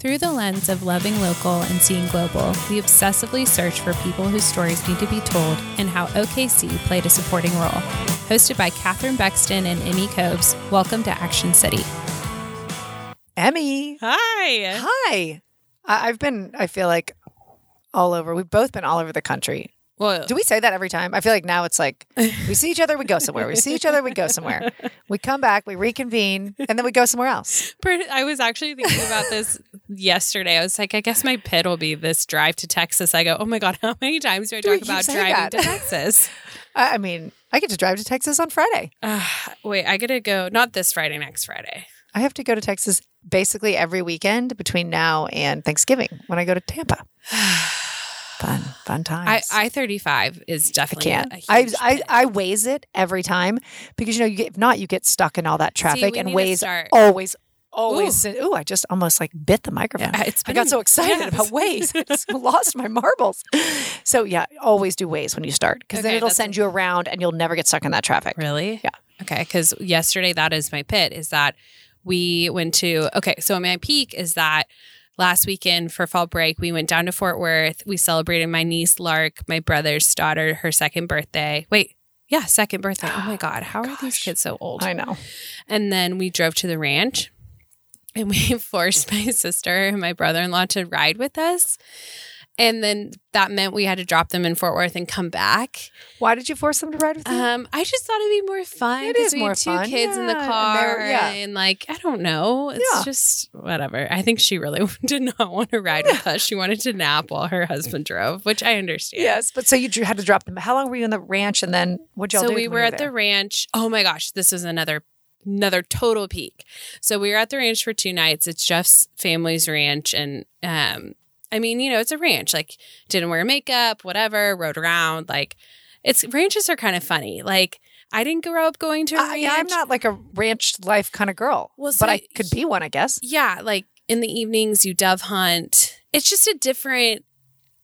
Through the lens of loving local and seeing global, we obsessively search for people whose stories need to be told and how OKC played a supporting role. Hosted by Katherine Buxton and Emmy Cobes, welcome to Action City. Emmy. Hi. Hi. I- I've been, I feel like, all over. We've both been all over the country. Well, Do we say that every time? I feel like now it's like we see each other, we go somewhere. We see each other, we go somewhere. We come back, we reconvene, and then we go somewhere else. I was actually thinking about this yesterday. I was like, I guess my pit will be this drive to Texas. I go, oh my God, how many times do I talk about driving that? to Texas? I mean, I get to drive to Texas on Friday. Uh, wait, I gotta go, not this Friday, next Friday. I have to go to Texas basically every weekend between now and Thanksgiving when I go to Tampa. Fun, fun I times. I thirty five is I definitely can't. a huge I, I. I waze it every time because you know you get if not you get stuck in all that traffic we and to always always ooh. I just almost like bit the microphone. Yeah, I got so excited yes. about waze. I just lost my marbles. So yeah, always do waze when you start because then it'll send you around and you'll never get stuck in that traffic. Really? Yeah. Okay. Because yesterday, that is my pit is that we went to, okay. So my peak is that last weekend for fall break, we went down to Fort Worth. We celebrated my niece, Lark, my brother's daughter, her second birthday. Wait. Yeah, second birthday. Oh my God. How are these kids so old? I know. And then we drove to the ranch and we forced my sister and my brother in law to ride with us. And then that meant we had to drop them in Fort Worth and come back. Why did you force them to ride with you? Um, I just thought it'd be more fun. It is we more had two fun, kids in the yeah, and car, yeah. and like I don't know, it's Yeah. just whatever. I think she really did not want to ride with us. She wanted to nap while her husband drove, which I understand. yes, but so you had to drop them. How long were you in the ranch, and then what'd y'all so do? we were you at the ranch. Oh my gosh, this is another another total peak. So we were at the ranch for two nights. It's Jeff's family's ranch, and um, I mean, you know, it's a ranch. Like, didn't wear makeup, whatever. Rode around. Like, it's ranches are kind of funny. Like, I didn't grow up going to a ranch. yeah, I'm not like a ranch life kind of girl. Well, so but I could be one, I guess. Yeah, like in the evenings, you dove hunt. It's just a different.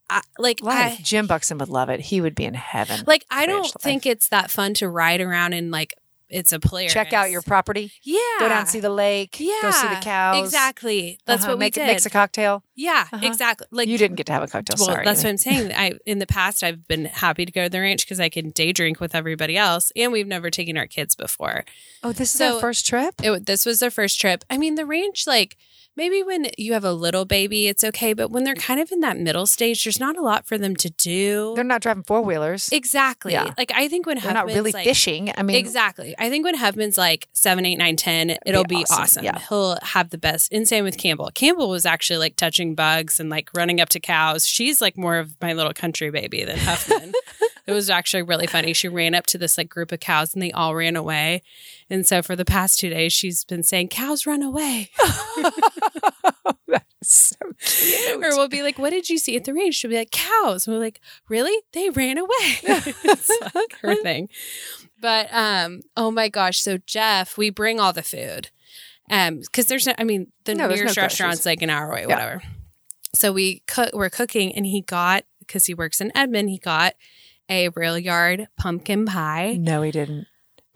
I like Life. I, Jim Buxton would love it. He would be in heaven. like I don't life. think it's that fun to ride around and like it's a player. check out your property. yeah. Go down, see the lake. yeah. Go see the cows. Exactly. That's Uh-huh, what we make, did. Mix a cocktail. yeah, Uh-huh. exactly. Like you didn't get to have a cocktail. Well, sorry. that's what I'm saying. I in the past I've been happy to go to the ranch because I can day drink with everybody else, and we've never taken our kids before. oh, this is so- our first trip. It, this was their first trip. I mean, the ranch, like maybe when you have a little baby, it's okay, but when they're mm. kind of in that middle stage, there's not a lot for them to do. They're not driving four wheelers. exactly. Yeah. Like I think when They're not really like, fishing. I mean, Exactly. I think when Huffman's like seven, eight, nine, ten, it'll be, be awesome. awesome, yeah. He'll have the best. And same with Campbell. Campbell was actually like touching bugs and like running up to cows. She's like more of my little country baby than Huffman. it was actually really funny. She ran up to this like group of cows and they all ran away. And so for the past two days, she's been saying, "Cows run away." That's so cute. or we'll be like, "What did you see at the range?" She'll be like, "Cows." And we're like, "Really? They ran away." it's like her thing. But um, oh my gosh! So Jeff, we bring all the food, um, because there's no. I mean, the No, there's no nearest restaurant's groceries. like an hour away, Yeah. whatever. So we cook. We're cooking, and he got because he works in Edmond. He got a rail yard pumpkin pie. no, he didn't.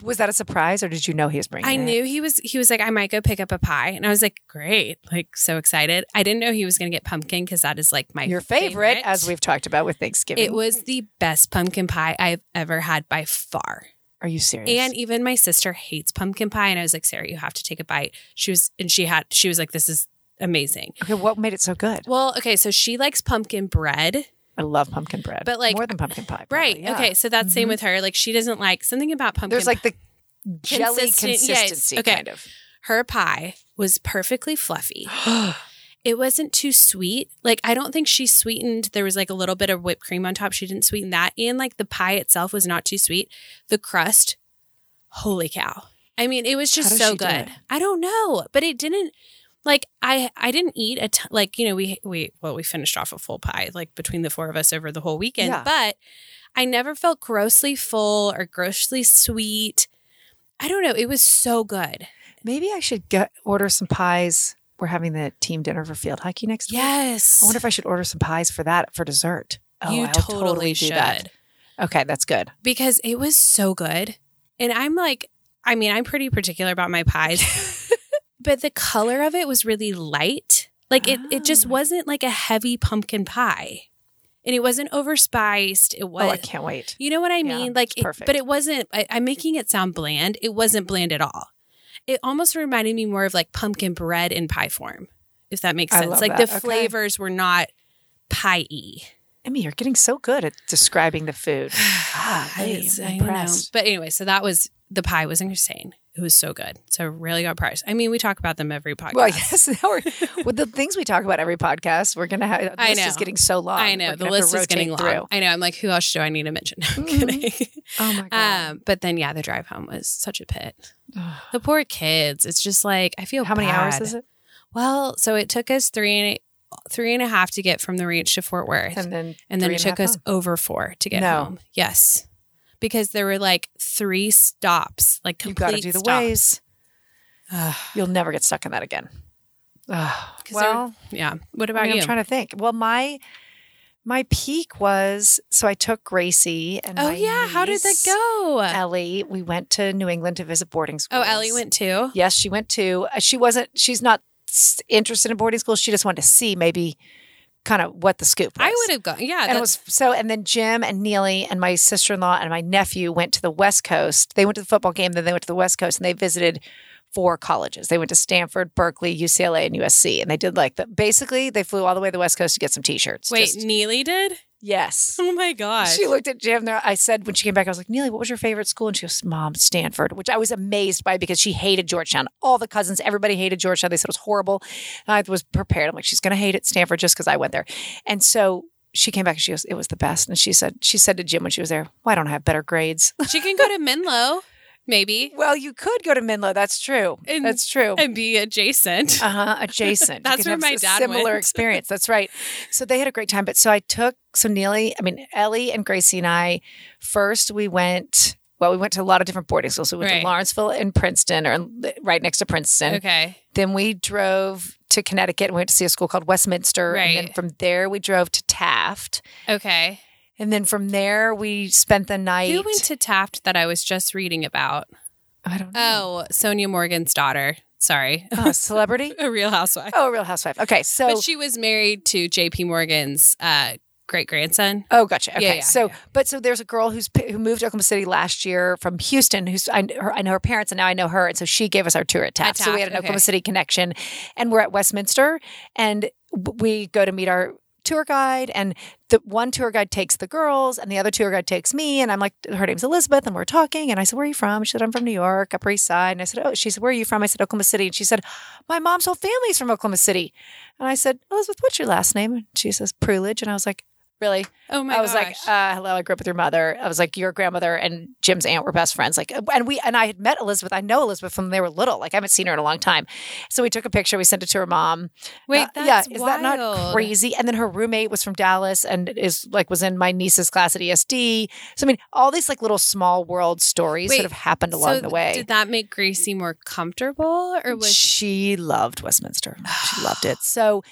Was that a surprise, or did you know he was bringing? It? I it? knew he was he was like I might go pick up a pie and I was like great like so excited I didn't know he was gonna get pumpkin because that is like my your favorite, as we've talked about with Thanksgiving. it was the best pumpkin pie I've ever had by far Are you serious? and even my sister hates pumpkin pie and I was like Sarah you have to take a bite she was and she had she was like this is amazing okay, what made it so good? well okay so she likes pumpkin bread I love pumpkin bread, But, like, more than pumpkin pie. probably, right yeah. okay so that's same mm-hmm. with her like she doesn't like something about pumpkin There's like the jelly Consistent- yes, consistency, okay. kind of. her pie was perfectly fluffy it wasn't too sweet. Like I don't think she sweetened. There was like a little bit of whipped cream on top. She didn't sweeten that, and like the pie itself was not too sweet. The crust, holy cow! I mean, it was just so good. I don't know, but it didn't. Like I, I didn't eat a. Like you know, we we well we finished off a full pie like between the four of us over the whole weekend. Yeah. But I never felt grossly full or grossly sweet. I don't know. It was so good. Maybe I should get order some pies. We're having the team dinner for field hockey next week. Yes. I wonder if I should order some pies for that for dessert. Oh, you I'll totally, do should. that. Okay, that's good. because it was so good. And I'm like, I mean, I'm pretty particular about my pies, but the color of it was really light. Like it, it just Ah. wasn't like a heavy pumpkin pie, and it wasn't overspiced. It was. Oh, I can't wait. You know what I Yeah, mean? like, it's it, perfect. but it wasn't. I, I'm making it sound bland. It wasn't bland at all. It almost reminded me more of like pumpkin bread in pie form, if that makes I sense. like that. the Okay. flavors were not pie-y. Emmy, you're getting so good at describing the food. God, I, I'm I know. impressed. But anyway, so that was the pie was insane. It was so good. So really got price. I mean, we talk about them every podcast. Well, yes, we're, with the things we talk about every podcast, we're gonna have. The I list is getting so long. I know the list is getting long. through. I know. I'm like, who else do I need to mention? No, I'm Mhm. kidding. Oh my god! Um, but then yeah, the drive home was such a pit. The poor kids. It's just like I feel. How many hours is it? Well, so it took us three and three and a half to get from the ranch to Fort Worth, and, then And then it took us home. over four to get No. home. Yes, because there were like three stops, like You complete got to do the stops. ways. Ugh. You'll never get stuck in that again. Ugh. 'Cause there- well, yeah. What I about mean, you? I'm trying to think. Well, my my peak was so I took Gracie and oh yeah, how did that go? Ellie. We went to New England to visit boarding schools. oh, Ellie went too. Yes, she went too. Uh, She wasn't. She's not interested in boarding school. She just wanted to see maybe kind of what the scoop was. I would have gone. Yeah, And it was so, and then Jim and Neely and my sister in law and my nephew went to the West Coast. They went to the football game, then they went to the West Coast and they visited four colleges. They went to Stanford, Berkeley, UCLA, and USC. And they did like the basically they flew all the way to the West Coast to get some t-shirts. wait. Just- Neely did. Yes. Oh my gosh. She looked at Jim there. I said when she came back, I was like, Neely, what was your favorite school? And she goes, Mom, Stanford, which I was amazed by because she hated Georgetown. All the cousins, everybody hated Georgetown. They said it was horrible. And I was prepared. I'm like, she's gonna hate it, Stanford, just because I went there. And so she came back and she goes, It was the best. And she said, she said to Jim when she was there, Why don't I have better grades? she can go to Menlo, maybe, well, you could go to Menlo. That's true. And- That's true. and be adjacent. Uh-huh, adjacent. That's where my a dad similar went. experience. That's right. So they had a great time. But so I took so Neely, I mean Ellie and Gracie and I. First, we went. Well, we went to a lot of different boarding schools. So we went Right. to Lawrenceville and Princeton, or right next to Princeton. okay. Then we drove to Connecticut and went to see a school called Westminster. Right. And then from there, we drove to Taft. Okay. And then from there, we spent the night. Who went to Taft that I was just reading about? I don't know. Oh, Sonja Morgan's daughter. Sorry. Oh, celebrity? A real housewife. Oh, a Real Housewife. Okay, so but she was married to JP Morgan's uh, great grandson. Oh, gotcha. Okay, Yeah, yeah, so yeah. but so there's a girl who's who moved to Oklahoma City last year from Houston. Who's I, her, I know her parents, and now I know her, and so she gave us our tour at Taft. so we had an okay. Oklahoma City connection, and we're at Westminster, and we go to meet our tour guide, and the one tour guide takes the girls, and the other tour guide takes me, and I'm like, her name's Elizabeth, and we're talking, and I said, where are you from? She said, I'm from New York, Upper East Side, and I said, oh, she said, where are you from? I said, Oklahoma City, and she said, my mom's whole family's from Oklahoma City, and I said, Elizabeth, what's your last name? And she says, Prulidge, and I was like. Really? Oh my I was gosh. like, uh, "Hello, I grew up with your mother." I was like, "Your grandmother and Jim's aunt were best friends." Like, and we and I had met Elizabeth. I know Elizabeth from when they were little. Like, I haven't seen her in a long time. So we took a picture. We sent it to her mom. Wait, Uh, that's yeah, is that not crazy? And then her roommate was from Dallas and is like was in my niece's class at ESD. So I mean, all these like little small world stories Wait, sort of happened along so the way. Did that make Gracie more comfortable, or was she loved Westminster. She loved it. So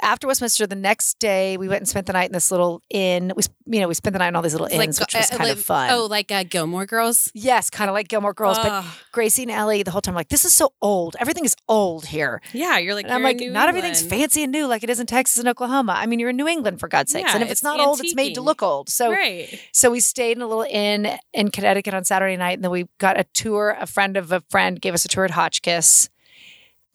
after Westminster, the next day we went and spent the night in this little inn. We, you know, we spent the night in all these little like inns, which was uh, kind like- of fun. Oh, like uh, Gilmore Girls. Yes, kind of like Gilmore Girls, but Gracie and Ellie the whole time like this is so old. Everything is old here. yeah, you're like, I'm you're in like, not everything's fancy and new like it is in Texas and Oklahoma. I mean, you're in New England for God's sakes. Yeah, and if it's, it's not old, it's made to look old. So right. so we stayed in a little inn in Connecticut on Saturday night, and then we got a tour. A friend of a friend gave us a tour at Hotchkiss.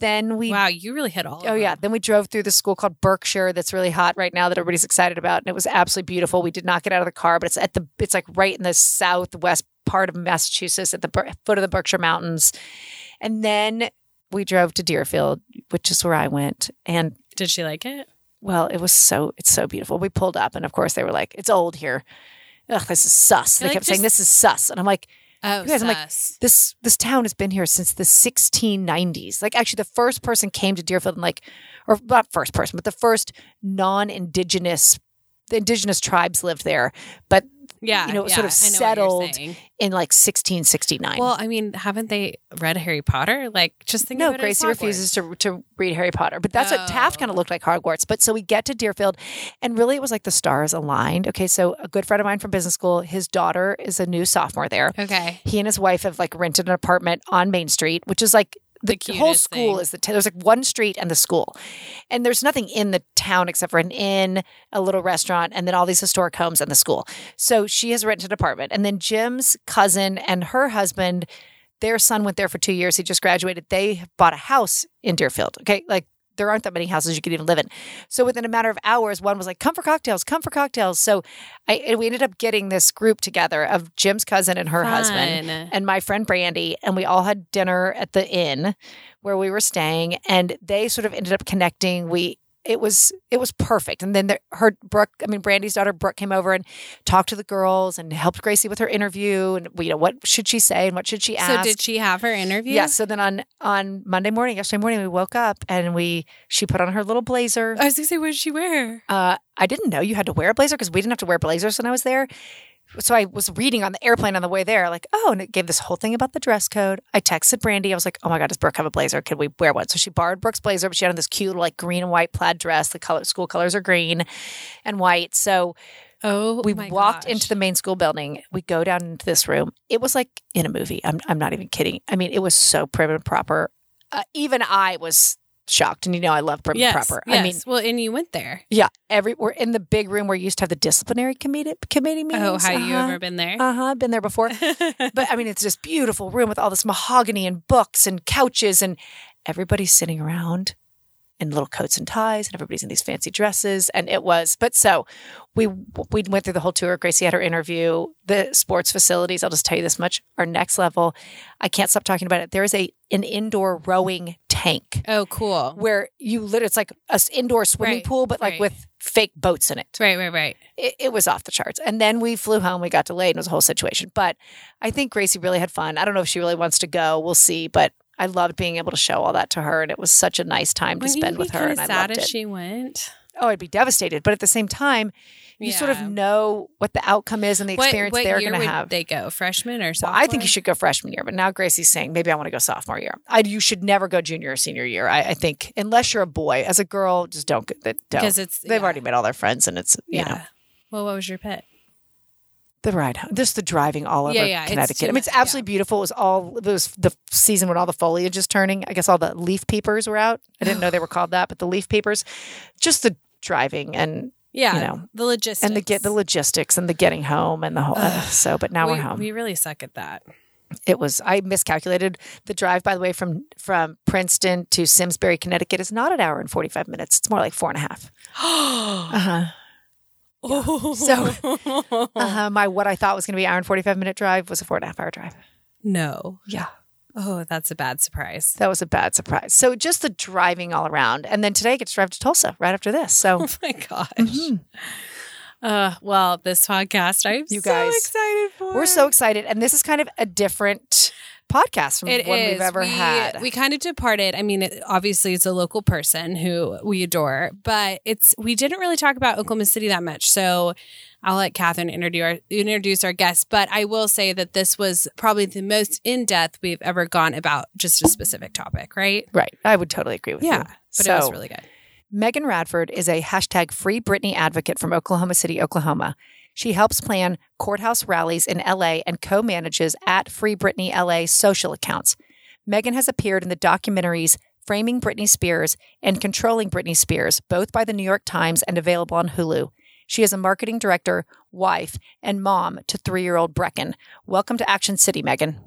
Then we Wow, you really hit all. of Oh yeah. Then we drove through the school called Berkshire that's really hot right now that everybody's excited about. And it was absolutely beautiful. We did not get out of the car, but it's at the it's like right in the southwest part of Massachusetts at the foot of the Berkshire Mountains. And then we drove to Deerfield, which is where I went. And Did she like it? well, it was so it's so beautiful. We pulled up and of course they were like, It's old here. Ugh, this is sus. They like, kept saying this is sus. And I'm like, Oh, You guys, I'm like, this this town has been here since the 1690s. Like actually the first person came to Deerfield and like or not first person, but the first non-indigenous the indigenous tribes lived there, but yeah, you know, yeah, sort of I know what you're settled in like 1669. Well, I mean, haven't they read Harry Potter? Like, just think no, about it Gracie refuses to to read Harry Potter, but that's what Taft Oh. kind of looked like Hogwarts. But so we get to Deerfield, and really it was like the stars aligned. Okay, so a good friend of mine from business school, his daughter is a new sophomore there. Okay. He and his wife have like rented an apartment on Main Street, which is like the, The whole school thing. is the t- there's like one street and the school, and there's nothing in the town except for an inn, a little restaurant, and then all these historic homes and the school. So she has rented an apartment, and then Jim's cousin and her husband, their son went there for two years. He just graduated. They bought a house in Deerfield. Okay, like there aren't that many houses you could even live in. So within a matter of hours, one was like, "Come for cocktails, come for cocktails." So I and we ended up getting this group together of Jim's cousin and her husband and my friend Brandy, and we all had dinner at the inn where we were staying, and they sort of ended up connecting. We it was it was perfect, and then the, her Brooke, I mean Brandy's daughter Brooke came over and talked to the girls and helped Gracie with her interview, and you know what should she say and what should she ask. So did she have her interview? Yes. So then on on Monday morning, yesterday morning, we woke up and we she put on her little blazer. I was gonna say, what did she wear? Uh, I didn't know you had to wear a blazer because we didn't have to wear blazers when I was there. So I was reading on the airplane on the way there, like, oh, and it gave this whole thing about the dress code. I texted Brandy. I was like, oh my God, does Brooke have a blazer? Could we wear one? So she borrowed Brooke's blazer, but she had on this cute, like green and white plaid dress. The color school colors are green and white. So Oh, we walked gosh. into the main school building. We go down into this room. It was like in a movie. I'm, I'm not even kidding. I mean, it was so prim and proper. Uh, even I was shocked. And you know, I love prim yes, and proper. Yes. I mean, well, and you went there. yeah, every we're in the big room where you used to have the disciplinary committee committee meetings. Oh, have you Uh-huh. ever been there? Uh huh. Been there before. but I mean, it's this beautiful room with all this mahogany and books and couches, and everybody's sitting around in little coats and ties, and everybody's in these fancy dresses. And it was, but so we we went through the whole tour. Gracie had her interview. The sports facilities. I'll just tell you this much: are next level. I can't stop talking about it. There is a an indoor rowing tank oh, cool. where you literally it's like a s- indoor swimming Right, pool, but like right. with fake boats in it Right, right, right. it, it was off the charts. And then we flew home. We got delayed, and it was a whole situation. But I think Gracie really had fun. I don't know if she really wants to go. We'll see. But I loved being able to show all that to her, and it was such a nice time to Wouldn't spend with her. And I sad loved as it. she went. oh, I'd be devastated. But at the same time, you sort of know what the outcome is and the experience what they're going to have. They go freshman or Well. I think you should go freshman year, but now Gracie's saying maybe I want to go sophomore year. I, you should never go junior or senior year. I, I think unless you're a boy, as a girl, just don't. Don't. because it's They've yeah. already made all their friends, and it's you yeah. know Well, what was your pet? The ride home, just the driving all over Yeah, yeah, Connecticut. I mean, it's absolutely beautiful. It was all it was the season when all the foliage is turning. I guess all the leaf peepers were out. I didn't know they were called that, but the leaf peepers, just the driving and Yeah, You know, the logistics and the get the logistics and the getting home and the whole. uh, so, but now we, we, are home. We really suck at that. it was I miscalculated the drive. By the way, from from Princeton to Simsbury, Connecticut, is not an hour and forty five minutes. It's more like four and a half. Uh huh. So- Uh-huh. My what I thought was going to be an hour and forty five minute drive was a four and a half hour drive. no. Yeah. Oh, that's a bad surprise. That was a bad surprise. So just the driving all around. And then today I get to drive to Tulsa right after this. So Oh my gosh. Mhm. Uh, well, this podcast, I'm You so guys, excited for. we're so excited. And this is kind of a different podcast from It one is. we've ever we, had. We kind of departed. I mean, it, obviously, it's a local person who we adore, but it's we didn't really talk about Oklahoma City that much. So I'll let Catherine introduce our, introduce our guest. But I will say that this was probably the most in depth we've ever gone about just a specific topic, right? right. I would totally agree with you. Yeah, but so, it was really good. Megan Radford is a hashtag Free Britney advocate from Oklahoma City, Oklahoma. She helps plan courthouse rallies in LA and co manages at Free Britney LA social accounts. Megan has appeared in the documentaries Framing Britney Spears and Controlling Britney Spears, both by the New York Times and available on Hulu. She is a marketing director, wife, and mom to three year old Brecken. Welcome to Action City, Megan.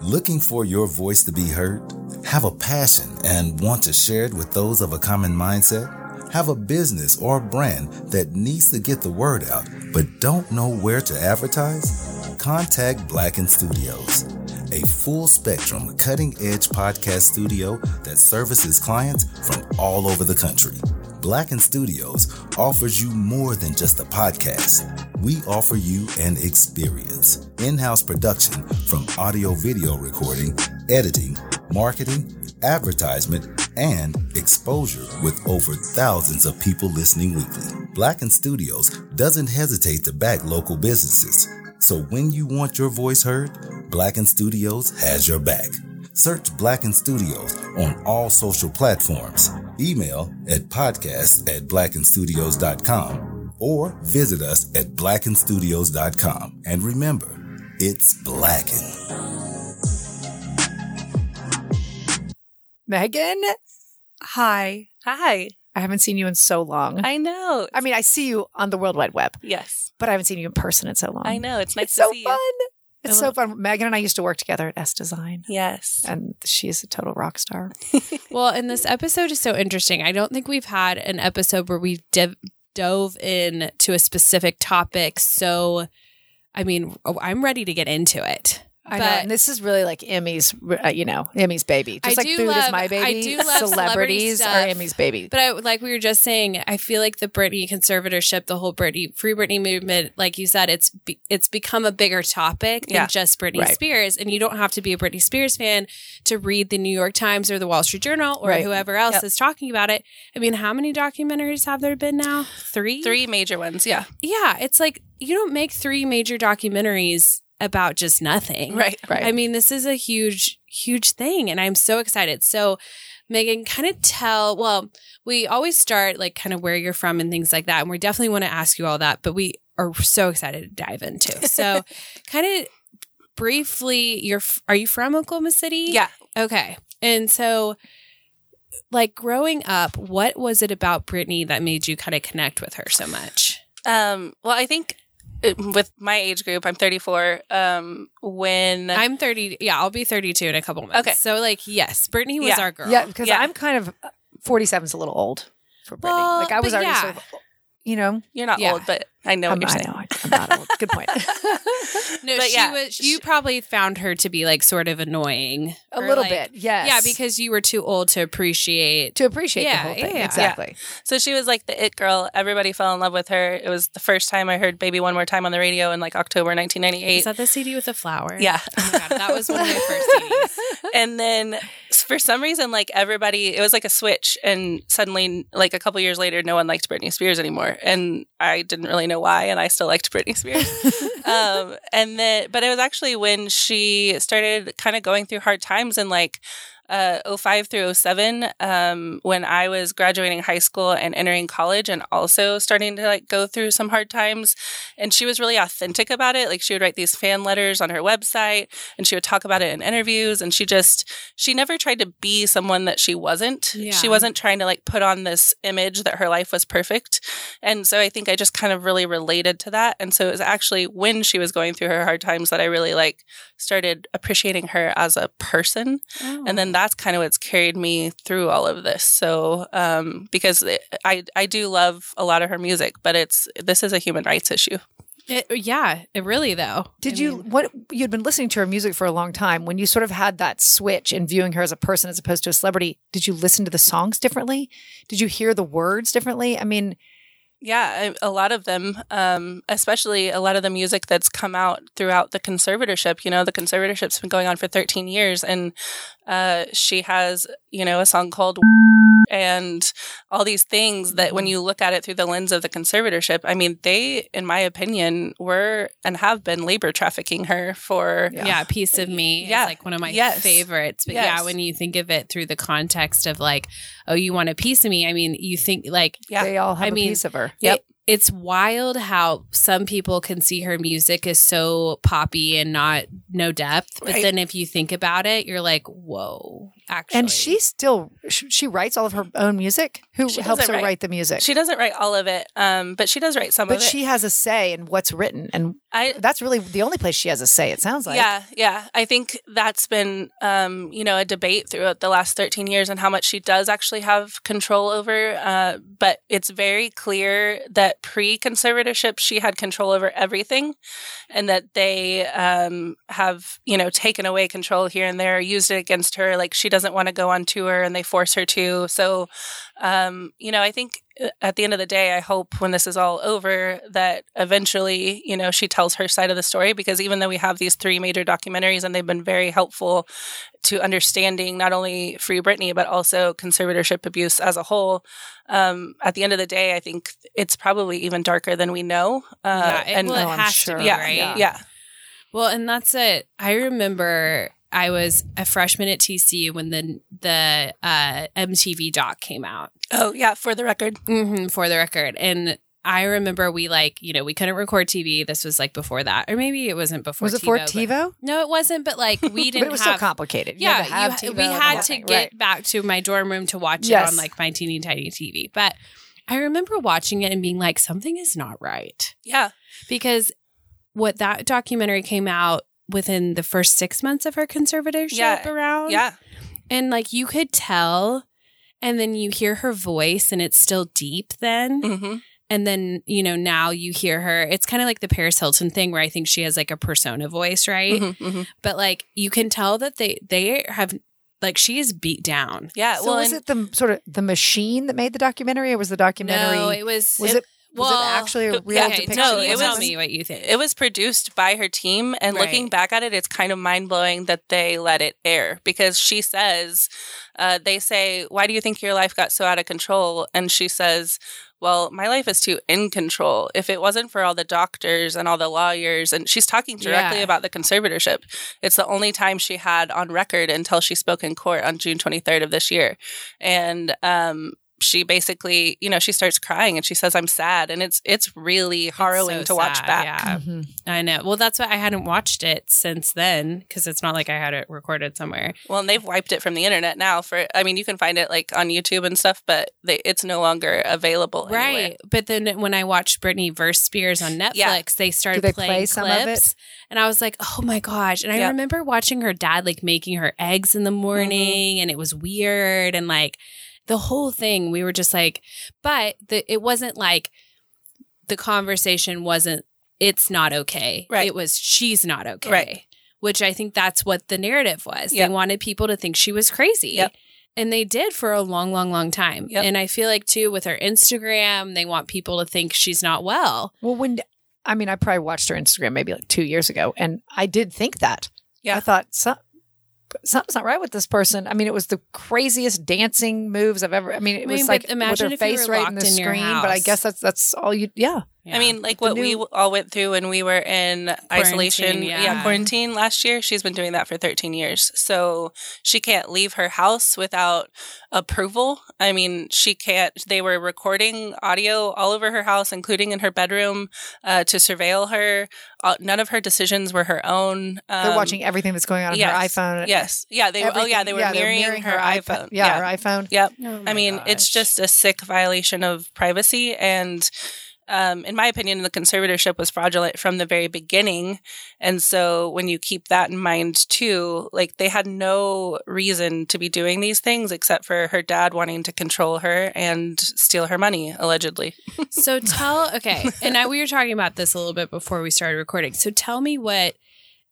Looking for your voice to be heard? Have a passion and want to share it with those of a common mindset? Have a business or a brand that needs to get the word out but don't know where to advertise? Contact Blacken Studios, a full spectrum, cutting edge podcast studio that services clients from all over the country. Blacken Studios offers you more than just a podcast. We offer you an experience. In house production from audio video recording, editing, marketing, advertisement, and exposure with over thousands of people listening weekly. Blacken Studios doesn't hesitate to back local businesses. So when you want your voice heard, Blacken Studios has your back. Search Blacken Studios on all social platforms. Email at podcast at blackenstudios.com or visit us at blackenstudios.com. And remember, it's Blacken. Megan, hi. Hi. I haven't seen you in so long. I know. I mean, I see you on the World Wide Web, yes. but I haven't seen you in person in so long. I know. It's nice It's to so see fun. you. It's so fun. Megan and I used to work together at S Design, Yes. and she's a total rock star. Well, and this episode is so interesting. I don't think we've had an episode where we've div- dove in to a specific topic. So, I mean, oh, I'm ready to get into it. I know, and this is really like Emmy's, uh, you know, Emmy's baby. Just I like do food is love- my I baby. do love celebrity Celebrities are. Emmy's baby. But I, like we were just saying, I feel like the Britney conservatorship, the whole Britney Free Britney movement, like you said, it's be, it's become a bigger topic Yeah. than just Britney Right. Spears, and you don't have to be a Britney Spears fan to read the New York Times or the Wall Street Journal or Right. whoever else Yep. is talking about it. I mean, how many documentaries have there been now? Three. Three major ones. Yeah. Yeah, it's like you don't make three major documentaries about just nothing. Right. Right. I mean, this is a huge, huge thing, and I'm so excited. So, Megan, kind of tell. Well, we always start like kind of where you're from and things like that, and we definitely want to ask you all that. But we are so excited to dive into. So, kind of briefly, you're are you from Oklahoma City? Yeah. Okay, and so. Like growing up, what was it about Britney that made you kind of connect with her so much? Um, well, I think with my age group, I'm 34. Um, when I'm 30. Yeah, I'll be 32 in a couple months. Okay. So, like, yes, Britney was Yeah. our girl. yeah, because Yeah. I'm kind of 47 is a little old for Britney. Well, like I was already yeah. sort of, you know, you're not Yeah. old, but I know I'm, what um, you're I saying. know I'm not old. Good point. No, But she yeah, was. You probably found her to be like sort of annoying. a little like- bit, yes. Yeah, because you were too old to appreciate. to appreciate Yeah, the whole thing, yeah. exactly. So she was like the it girl. Everybody fell in love with her. It was the first time I heard "Baby One More Time" on the radio in like October 1998. Is 1998. that the CD with the flower? Yeah. Oh my god, that was one of my first CDs. and then for some reason, like everybody, it was like a switch, and suddenly, like a couple years later, no one liked Britney Spears anymore, and I didn't really know why, and I still liked Britney Spears. um, and then, but it was actually when she started kind of going through hard times and like. Uh, 05 through 07, um, when I was graduating high school and entering college, and also starting to like go through some hard times. And she was really authentic about it. Like she would write these fan letters on her website, and she would talk about it in interviews. And she just she never tried to be someone that she wasn't. Yeah. She wasn't trying to like put on this image that her life was perfect. And so I think I just kind of really related to that. And so it was actually when she was going through her hard times that I really like started appreciating her as a person. And then that's kind of what's carried me through all of this. So um because it, I I do love a lot of her music, but it's this is a human rights issue. It, yeah, it really though. Did I you mean, what you'd been listening to her music for a long time when you sort of had that switch in viewing her as a person as opposed to a celebrity? Did you listen to the songs differently? Did you hear the words differently? I mean, Yeah, a lot of them, um, especially a lot of the music that's come out throughout the conservatorship. You know, the conservatorship's been going on for 13 years, and uh, she has, you know, a song called and all these things that when mm-hmm. you look at it through the lens of the conservatorship, I mean, they, in my opinion, were and have been labor trafficking her for. yeah. a piece of me Yeah. is like one of my Yes. favorites. But yeah, when you think of it through the context of like, oh, you want a piece of me. I mean, you think like Yeah. they all have I a mean, piece of her. Yep. It, it's wild how some people can see her music is so poppy and not no depth. But Right. then if you think about it, you're like, whoa, actually. And she still she writes all of her own music. Who She helps her write- write the music? She doesn't write all of it, um, but she does write some but of it. she has a say in what's written, and I, that's really the only place she has a say. It sounds like. yeah, yeah. I think that's been, um, you know, a debate throughout the last 13 years and how much she does actually have control over. Uh, but it's very clear that pre conservatorship, she had control over everything and that they um, have, you know, taken away control here and there, used it against her. Like she doesn't want to go on tour and they force her to. So, um, you know, I think uh, at the end of the day, I hope when this is all over that eventually, you know, she tells her side of the story because even though we have these three major documentaries and they've been very helpful to understanding not only Free Britney, but also conservatorship abuse as a whole, um, at the end of the day, I think it's probably even darker than we know. Uh, yeah, it, and well, it Oh, I'm has sure. to be, yeah, right? yeah, yeah. Well, and that's it. I remember I was a freshman at TCU when the the uh, MTV doc came out. Oh, yeah, for the record. hmm for the record, and I remember we like, you know, we couldn't record TV. This was like before that, or maybe it wasn't before. Was it TiVo, for but- TiVo? No, it wasn't. But like, we didn't But it was have. so complicated. You yeah, had to have you- we had to get right. back to my dorm room to watch Yes. it on like my teeny tiny TV. But I remember watching it and being like, something is not right Yeah. because what that documentary came out within the first six months of her conservatorship Yeah. around. Yeah. And like you could tell, and then you hear her voice and it's still deep then. hmm And then, you know, now you hear her. It's kind of like the Paris Hilton thing where I think she has like a persona voice, right? hmm But like you can tell that they they have like she is beat down. Yeah. So well, was and- it the sort of the machine that made the documentary, or was the documentary? No, it was was it was well, it actually a real okay, depiction? no, it what tell was- me what you think. It was produced by her team, and looking back at it, it's kind of mind blowing that they let it air because she says, uh, they say, Why do you think your life got so out of control? And she says, Well, my life is too in control. If it wasn't for all the doctors and all the lawyers, and she's talking directly Yeah. about the conservatorship, it's the only time she had on record until she spoke in court on June 23rd of this year. And, um, she basically, you know, she starts crying and she says, "I'm sad," and it's it's really harrowing so to watch sad, back. Yeah, Mhm. I know. Well, that's why I hadn't watched it since then because it's not like I had it recorded somewhere. Well, and they've wiped it from the internet now. For I mean, you can find it like on YouTube and stuff, but they, it's no longer available. Right. anywhere. But then when I watched Britney verse Spears on Netflix, Yeah. they started they playing play some of it? clips. And I was like, oh my gosh. And I Yeah. remember watching her dad like making her eggs in the morning and it was weird. And like the whole thing, we were just like, but the, it wasn't like the conversation wasn't, it's not okay. Right. It was, she's not okay. Right. Which I think that's what the narrative was. Yep. They wanted people to think she was crazy. Yep. And they did for a long, long, long time. Yep. And I feel like too with her Instagram, they want people to think she's not well. Well, when I mean, I probably watched her Instagram maybe like two years ago, and I did think that. Yeah. I thought some, something's not right with this person. I mean, it was the craziest dancing moves I've ever. I mean, it I mean, was like imagine with her if you face were right in the in your screen. But I guess that's that's all you. Yeah. I mean, like The what we all went through when we were in isolation, yeah. yeah. quarantine last year. She's been doing that for 13 years. So she can't leave her house without approval. I mean, she can't, they were recording audio all over her house, including in her bedroom, uh, to surveil her. Uh, none of her decisions were her own. They're Um, watching everything that's going on on yes, her iPhone. Yes. Yeah. They, oh, yeah. They were yeah, they're mirroring, her, iPad- iPhone. Yeah, her iPhone. Yep. Oh I my mean, it's just a sick violation of privacy. And um, in my opinion, the conservatorship was fraudulent from the very beginning. And so when you keep that in mind too, like they had no reason to be doing these things except for her dad wanting to control her and steal her money, allegedly. So tell okay, and I, we were talking about this a little bit before we started recording. So tell me what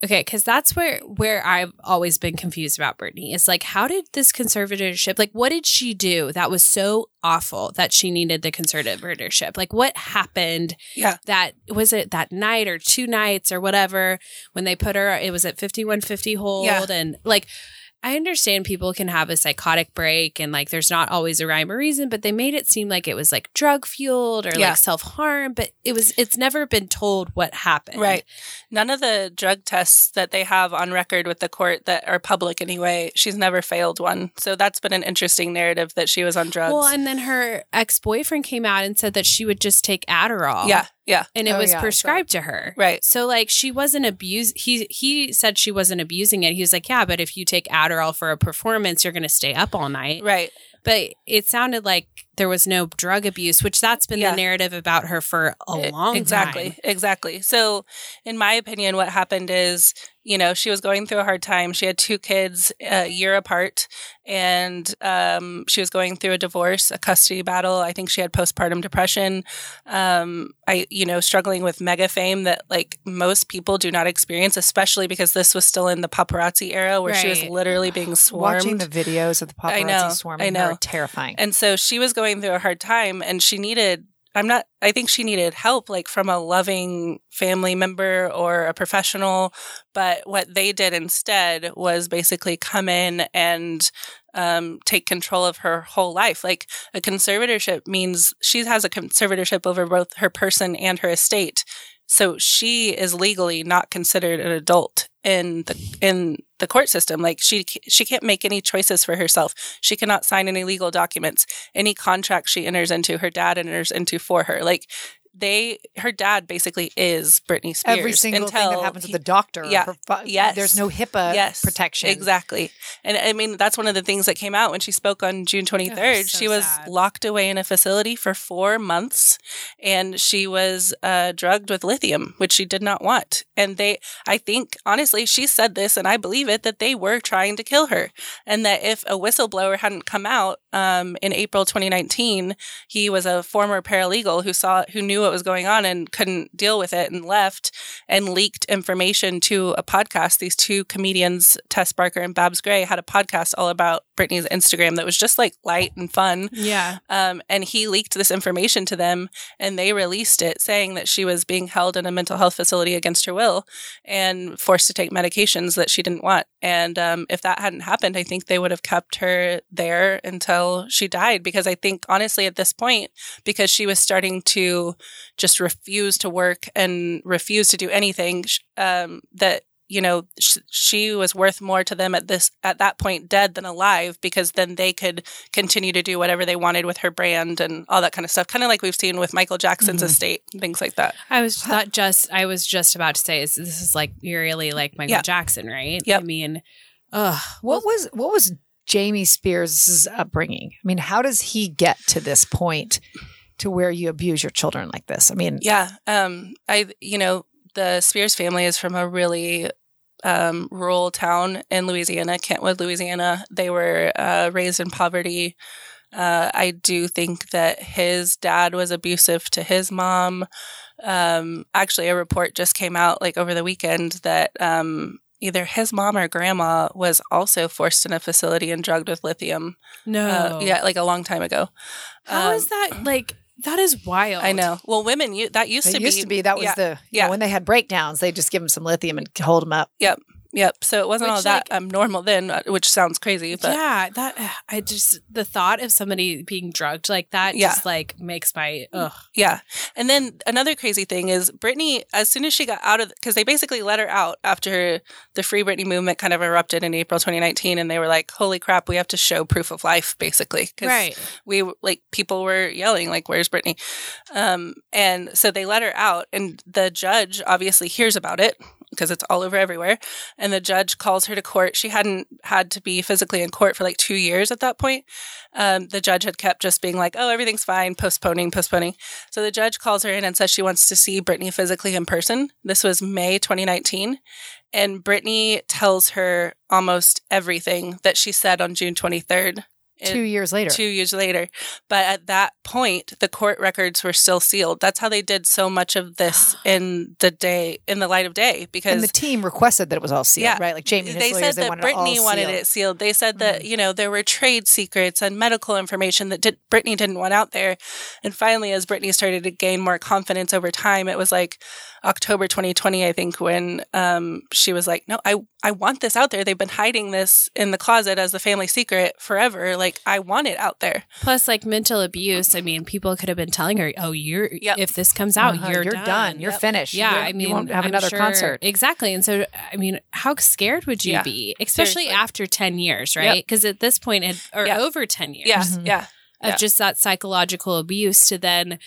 okay, because that's where where I've always been confused about Britney. It's like, how did this conservatorship like what did she do that was so awful that she needed the conservatorship? Like what happened Yeah. that was it that night or two nights or whatever when they put her it was at 5150 hold Yeah. and like I understand people can have a psychotic break and like there's not always a rhyme or reason, but they made it seem like it was like drug fueled or Yeah. like self harm, but it was it's never been told what happened. Right. None of the drug tests that they have on record with the court that are public anyway, she's never failed one. So that's been an interesting narrative that she was on drugs. Well, and then her ex boyfriend came out and said that she would just take Adderall. yeah. Yeah. And it Oh, was yeah, I saw prescribed to her. Right. So like she wasn't abused he he said she wasn't abusing it. He was like, Yeah, but if you take Adderall for a performance, you're gonna stay up all night. Right. But it sounded like there was no drug abuse, which that's been Yeah. the narrative about her for a E- long exactly time. exactly Exactly. so in my opinion what happened is you know she was going through a hard time she had two kids a year apart and um, she was going through a divorce a custody battle i think she had postpartum depression um, i you know struggling with mega fame that like most people do not experience especially because this was still in the paparazzi era where she was literally being swarmed Watching the videos of the paparazzi I know, swarming I know. Her, terrifying. and so she was going through a hard time and she needed I'm not I think she needed help like from a loving family member or a professional, but what they did instead was basically come in and um, take control of her whole life. Like a conservatorship means she has a conservatorship over both her person and her estate. So she is legally not considered an adult in the in the court system. Like she she can't make any choices for herself. She cannot sign any legal documents. Any contract she enters into, her dad enters into for her. Like they her dad basically is Britney Spears. Every single thing that happens he- with the doctor. yeah, her yes. There's no HIPAA yes, protection. Exactly. And I mean, that's one of the things that came out when she spoke on June 23rd. so she was sad. locked away in a facility for four months and she was uh, drugged with lithium, which she did not want. And they, I think, honestly, she said this and I believe it that they were trying to kill her. And that if a whistleblower hadn't come out um, in April 2019, he was a former paralegal who saw, who knew what was going on and couldn't deal with it and left and leaked information to a podcast. These two comedians, Tess Barker and Babs Gray, had a podcast all about Britney's Instagram that was just like light and fun. Yeah. Um, and he leaked this information to them, and they released it saying that she was being held in a mental health facility against her will and forced to take medications that she didn't want. And um, if that hadn't happened, I think they would have kept her there until she died. Because I think, honestly, at this point, because she was starting to just refuse to work and refuse to do anything, um, that you know sh- she was worth more to them at this at that point dead than alive because then they could continue to do whatever they wanted with her brand and all that kind of stuff kind of like we've seen with michael jackson's Mhm. estate and things like that I was thought just I was just about to say is this is like eerily like Michael Yeah. Jackson, right? Yep. I mean, ugh. What was what was Jamie Spears' upbringing? I mean, how does he get to this point to where you abuse your children like this? I mean, yeah um i you know the spears family is from a really um, rural town in louisiana kentwood louisiana they were uh, raised in poverty uh, I do think that his dad was abusive to his mom. Um, actually, a report just came out like over the weekend that um, either his mom or grandma was also forced in a facility and drugged with lithium. No. Uh, yeah, like a long time ago. How Um, is that like that is wild. I know. Well, women, you, that used it to used be. Used to be that was yeah, the you yeah. know, when they had breakdowns, they just give them some lithium and hold them up. Yep. So it wasn't Which, all that like- um, normal then, uh, which sounds crazy, but yeah, that I just the thought of somebody being drugged like that Yeah. just like makes my ugh. Yeah. And then another crazy thing is Britney, as soon as she got out of, because they basically let her out after the Free Britney movement kind of erupted in April 2019. And they were like, holy crap, we have to show proof of life, basically. Because Right. we, like, people were yelling, like, where's Britney?" Um, and so they let her out. And the judge obviously hears about it because it's all over everywhere. And the judge calls her to court. She hadn't had to be physically in court for like two years at that point. Um, the judge had kept just being like, oh, everything's fine, postponing, postponing. So the judge calls her in and says she wants to see Britney physically in person. This was May 2019. And Britney tells her almost everything that she said on June 23rd. Two years later. Two years later. But at that point, the court records were still sealed. That's how they did so much of this in the day, in the light of day, because and the team requested that it was all sealed, Yeah. right? Like Jamie they lawyers, said they that it Britney wanted sealed. Mm-hmm. it sealed. They said that you know there were trade secrets and medical information that did, Britney didn't want out there. And finally, as Britney started to gain more confidence over time, it was like October 2020, I think, when um, she was like, "No, I I want this out there. They've been hiding this in the closet as the family secret forever. Like I want it out there." Plus, like mental abuse. I mean, people could have been telling her, "Oh, you're Yep. if this comes out, Uh-huh, you're, you're done. done. You're Yep. finished. Yeah, You- I you mean, won't have I'm another sure- concert. Exactly. And so, I mean, how scared would you Yeah. be, especially Seriously. after 10 years, right? Because at this point, it, or Yeah. over 10 years Yeah, Mhm. yeah, of yeah. just that psychological abuse to then,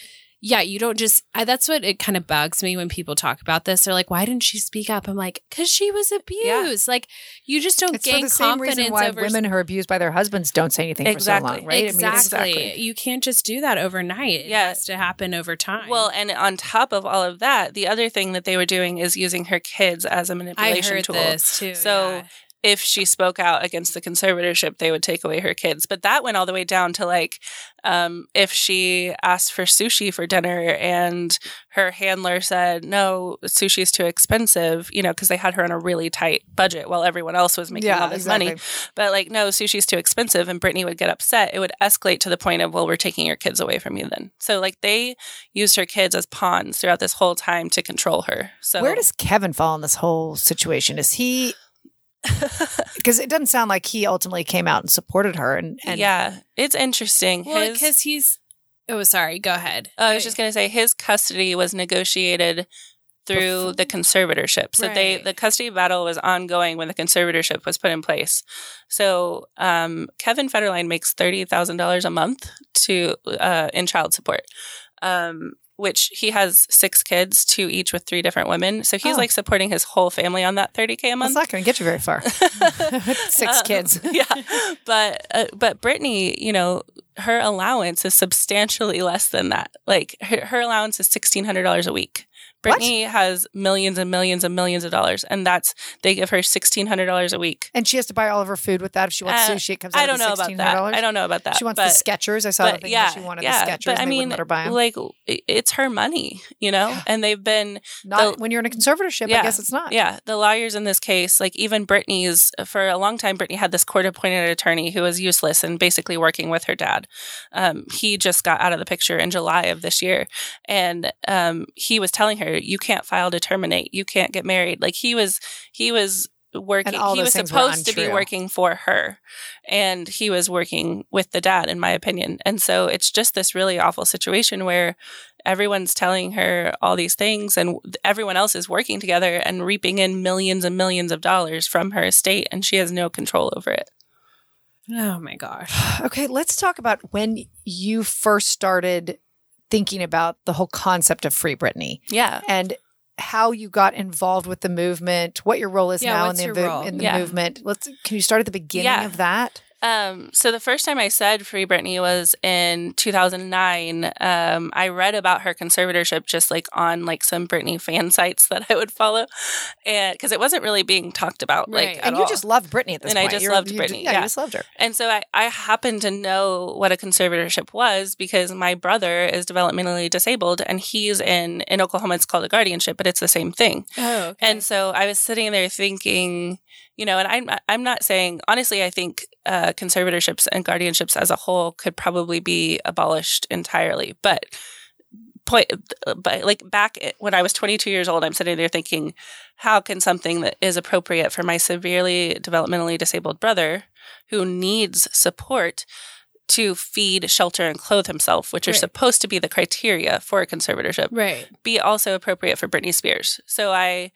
yeah, you don't just, I, that's what it kind of bugs me when people talk about this. They're like, why didn't she speak up? I'm like, because she was abused. Like, you just don't It's gain the same confidence reason why over women who are abused by their husbands don't say anything Exactly. for so long, right? I mean, Exactly. Exactly. You can't just do that overnight. It Yeah. has to happen over time. Well, and on top of all of that, the other thing that they were doing is using her kids as a manipulation heard tool. this too. So yeah. If she spoke out against the conservatorship, they would take away her kids. But that went all the way down to like um, if she asked for sushi for dinner and her handler said, no, sushi is too expensive, you know, because they had her on a really tight budget while everyone else was making Yeah, all this exactly. money. But like, no, sushi's too expensive. And Britney would get upset. It would escalate to the point of, well, we're taking your kids away from you then. So like they used her kids as pawns throughout this whole time to control her. So Where does Kevin fall in this whole situation? Is he because it doesn't sound like he ultimately came out and supported her and, and yeah, it's interesting. well, because he's. Oh, sorry. Go ahead. Oh, I was just going to say his custody was negotiated through the conservatorship. So they the custody battle was ongoing when the conservatorship was put in place. So um, Kevin Federline makes thirty thousand dollars a month to uh, in child support. Um, which he has six kids, two each with three different women. So he's Oh. like supporting his whole family on that 30K a month. not going to get you very far. Six Um, kids. yeah, but uh, but Britney, you know, her allowance is substantially less than that. Like her, her allowance is sixteen hundred dollars a week. What? Britney has millions and millions and millions of dollars, and that's they give her sixteen hundred dollars a week. And she has to buy all of her food with that. If she wants Uh, sushi, it comes out I don't know about that. $1,600. I don't know about that. She wants but, the Skechers. I saw the thing that she wanted the Skechers. But I mean, wouldn't let her buy 'em. like it's her money, you know, and they've been Not the- when you're in a conservatorship. I guess it's not. yeah, the lawyers in this case, like even Britney's, for a long time, Britney had this court appointed attorney who was useless and basically working with her dad. Um, he just got out of the picture in July of this year. And um, he was telling her, you can't file to terminate, you can't get married. Like he was, he was working, he was supposed to be working for her. And he was working with the dad, in my opinion. And so it's just this really awful situation where everyone's telling her all these things and everyone else is working together and reaping in millions and millions of dollars from her estate and she has no control over it. Oh my gosh. Okay, let's talk about when you first started thinking about the whole concept of Free Britney Yeah. and how you got involved with the movement, what your role is Yeah, now in the invo- in the Yeah. movement. Let's can you start at the beginning Yeah. of that? Um, so the first time I said Free Britney was in 2009. Um, I read about her conservatorship just like on like some Britney fan sites that I would follow, and because it wasn't really being talked about, like, at And you all. just loved Britney at this And I just You're- loved you Britney, Yeah, yeah. you just loved her. And so I, I happened to know what a conservatorship was because my brother is developmentally disabled and he's in, in Oklahoma, it's called a guardianship, but it's the same thing. Oh, okay. And so I was sitting there thinking, you know, and I'm I'm not saying honestly. I think uh, conservatorships and guardianships as a whole could probably be abolished entirely. But point, but like back when I was 22 years old, I'm sitting there thinking, how can something that is appropriate for my severely developmentally disabled brother, who needs support, to feed, shelter, and clothe himself, which are Right. supposed to be the criteria for a conservatorship, right. be also appropriate for Britney Spears. So I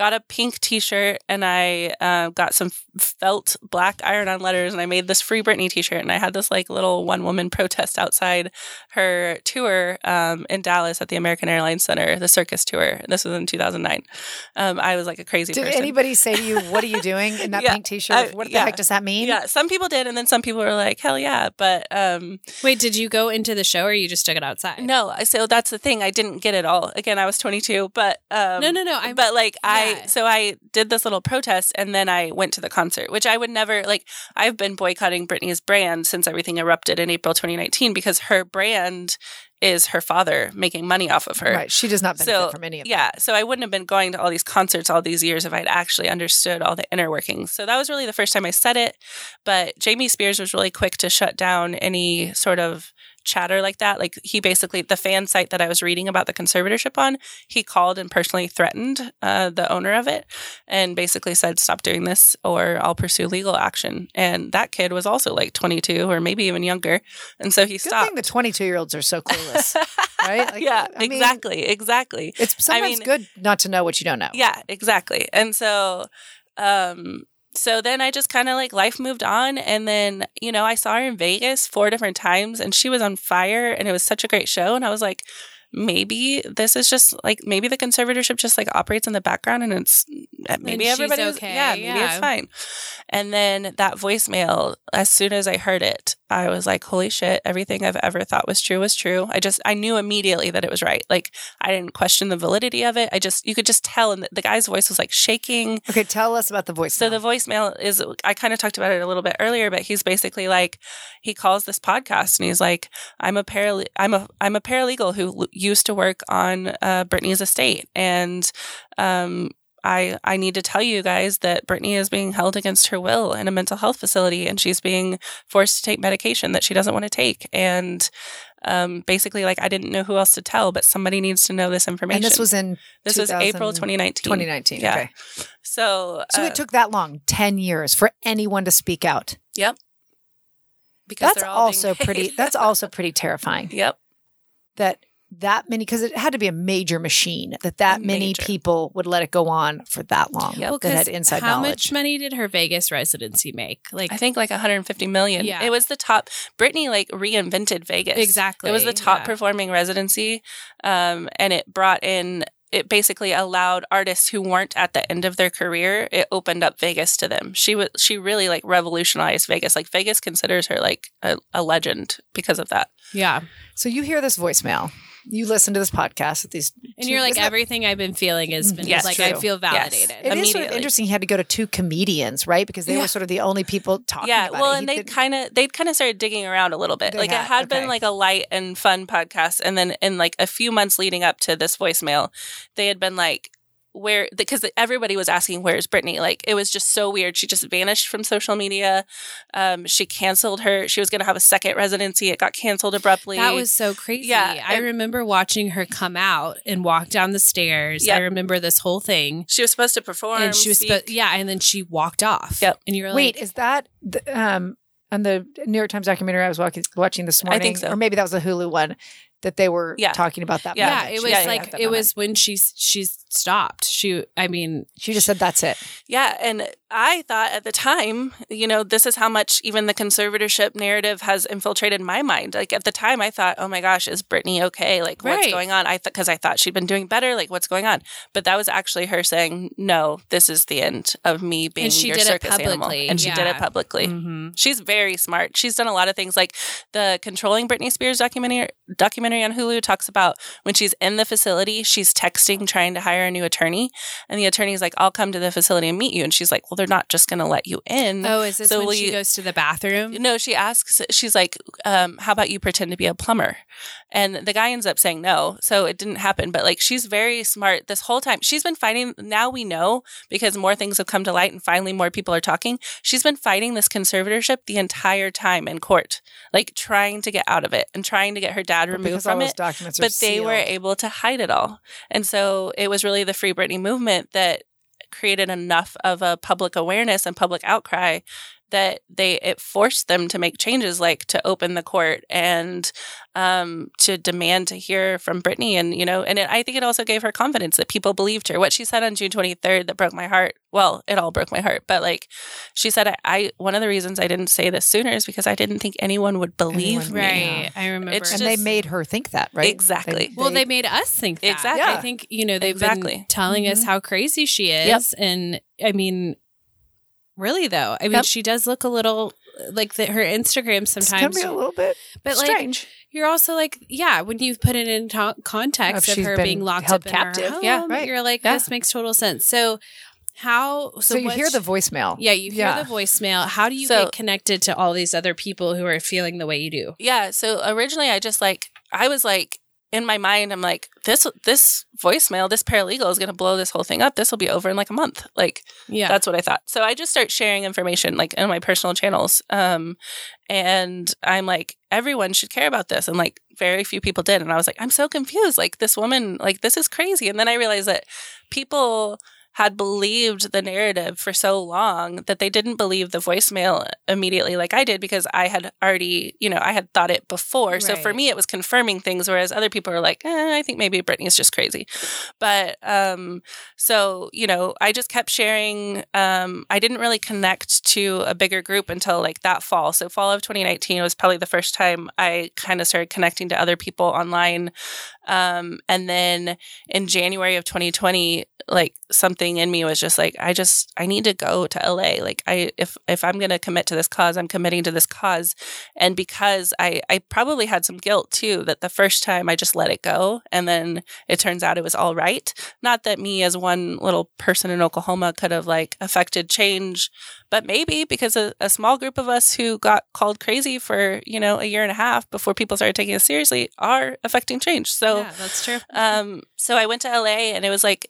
got a pink T-shirt and I uh, got some felt black iron-on letters, and I made this free Britney T-shirt. And I had this like little one-woman protest outside her tour um, in Dallas at the American Airlines Center, the circus tour. This was in 2009. Um, I was like a crazy Did person. anybody say to you, "What are you doing in that Yeah, pink T-shirt? I- what the yeah. heck does that mean?" yeah, some people did, and then some people were like, "Hell yeah!" But um, Wait, did you go into the show or you just took it outside? no, so that's the thing. I didn't get it all. Again, I was 22, but um, no, no, no. I'm, but like I so I did this little protest and then I went to the concert, which I would never like I've been boycotting Britney's brand since everything erupted in April 2019 because her brand is her father making money off of her. Right. She does not benefit So, from any of yeah, so I wouldn't have been going to all these concerts all these years if I'd actually understood all the inner workings. So that was really the first time I said it. But Jamie Spears was really quick to shut down any sort of chatter like that. Like he basically, the fan site that I was reading about the conservatorship on, he called and personally threatened uh, the owner of it and basically said, stop doing this or I'll pursue legal action. And that kid was also like 22 or maybe even younger. And so he Good stopped. thing the 22 year olds are so clueless, right? Like, yeah, I mean, exactly, exactly. It's sometimes mean- good not to know what you don't know. Yeah, exactly. And so um so then I just kind of like life moved on and then, you know, I saw her in Vegas four different times and she was on fire and it was such a great show and I was like maybe this is just like maybe the conservatorship just like operates in the background and it's eh, maybe she's everybody okay, yeah maybe yeah. it's fine. And then that voicemail as soon as i heard it i was like holy shit everything i've ever thought was true was true. I just i knew immediately that it was right. Like i didn't question the validity of it. I just you could just tell and the, the guy's voice was like shaking. Okay, tell us about the voice. so the voicemail is I kind of talked about it a little bit earlier, but he's basically like he calls this podcast and he's like, I'm a paral I'm a I'm a paralegal who used to work on uh, Britney's estate, and um, I I need to tell you guys that Britney is being held against her will in a mental health facility, and she's being forced to take medication that she doesn't want to take, and um, basically like I didn't know who else to tell, but somebody needs to know this information. and this was in this was April 2019. 2019. Yeah. Okay. So So uh, it took that long, 10 years for anyone to speak out. Yep. Because That's they're all being also pretty that's also pretty terrifying Yep. that that many because it had to be a major machine that that many people would let it go on for that long Yep. Well, that had 'cause inside how knowledge. much money did her Vegas residency make? Like I think like 150 million. Yeah. It was the top. Britney like reinvented Vegas. Exactly, It was the top yeah. performing residency, um, and it brought in. It basically allowed artists who weren't at the end of their career. It opened up Vegas to them. She was she really like revolutionized Vegas. Like Vegas considers her like a, a legend because of that. yeah. so you hear this voicemail, you listen to this podcast with these, And two- you're like everything I've been feeling has been Yes, like true. I feel validated. It is sort of immediately. interesting. He had to go to two comedians, right? Because they Yeah. were sort of the only people talking yeah about well it. and they kind of they'd kind of started digging around a little bit They like had, it had okay. been like a light and fun podcast and then in like a few months leading up to this voicemail they had been like where because everybody was asking where's Britney like it was just so weird she just vanished from social media um she canceled her she was going to have a second residency it got canceled abruptly That was so crazy. Yeah, I it- remember watching her come out and walk down the stairs. I remember this whole thing. she was supposed to perform and she was, speak. spo- yeah, and then she walked off. Yep. And you were Wait, is that the, um on the New York Times documentary I was walking, watching this morning I morning? think so. Or maybe that was the Hulu one that they were Yeah. talking about that. Yeah. yeah, moment. it was said like that it moment. was when she's she's stopped. She, I mean, She just said that's it. Yeah, and I thought at the time, you know, this is how much even the conservatorship narrative has infiltrated my mind. Like at the time, I thought, oh my gosh, is Britney okay? Like what's going on? I thought because I thought she'd been doing better. Like what's going on? But that was actually her saying, no, this is the end of me being And she your did it animal. publicly, And she did it publicly. mhm. She's very smart. She's done a lot of things like the controlling Britney Spears documentary documentary on Hulu talks about when she's in the facility, she's texting trying to hire a new attorney and the attorney's like, "I'll come to the facility and meet you." And she's like, "Well, they're not just going to let you in." oh, is this So when she you- goes to the bathroom? No, she asks, she's like, um, how about you pretend to be a plumber? And the guy ends up saying no. So it didn't happen. But like, she's very smart this whole time. She's been fighting. Now we know because more things have come to light and finally more people are talking. She's been fighting this conservatorship the entire time in court, like trying to get out of it and trying to get her dad removed from it but they were able to hide it all. And so it was really the Free Britney movement that created enough of a public awareness and public outcry that they it forced them to make changes like to open the court and um, to demand to hear from Britney and you know and it, I think it also gave her confidence that people believed her what she said on June 23rd that broke my heart well it all broke my heart but like she said I, I one of the reasons I didn't say this sooner is because I didn't think anyone would believe Anyone me would. Right. I remember. It's and just- they made her think that, right? Exactly. well, they made us think that. Exactly. I think you know they've Exactly. been telling us how crazy she is, Yep. and I mean, really though, I mean, Yep. she does look a little like that. Her Instagram sometimes, gonna be a little bit but like strange. you're also like, yeah, when you put it in to- context If of her being locked held up in captive. her home, Yeah, right. you're like, Yeah. this makes total sense. So, how? So, so, you hear the voicemail. Yeah, you hear Yeah. the voicemail. How do you So- get connected to all these other people who are feeling the way you do? Yeah. So originally, I just like I was like in my mind, I'm like this this voicemail, this paralegal is going to blow this whole thing up. This will be over in like a month. Like Yeah, that's what I thought. So I just start sharing information like in my personal channels, um, and I'm like everyone should care about this, and like very few people did, and I was like I'm so confused. Like this woman, like this is crazy, and then I realized that people had believed the narrative for so long that they didn't believe the voicemail immediately like I did because I had already, you know, I had thought it before. So for me it was confirming things whereas other people were like, eh, I think maybe Britney's just crazy. But um so, you know, I just kept sharing um I didn't really connect to a bigger group until like that fall. So fall of 2019 was probably the first time I kind of started connecting to other people online. Um and then in January of 2020 like something in me was just like I just I need to go to LA like I if if I'm going to commit to this cause I'm committing to this cause. And because I I probably had some guilt too that the first time I just let it go and then it turns out it was all right. Not that me as one little person in Oklahoma could have like affected change but maybe because a, a small group of us who got called crazy for you know a year and a half before people started taking us seriously are affecting change. So yeah, that's true. um, so I went to LA and it was like,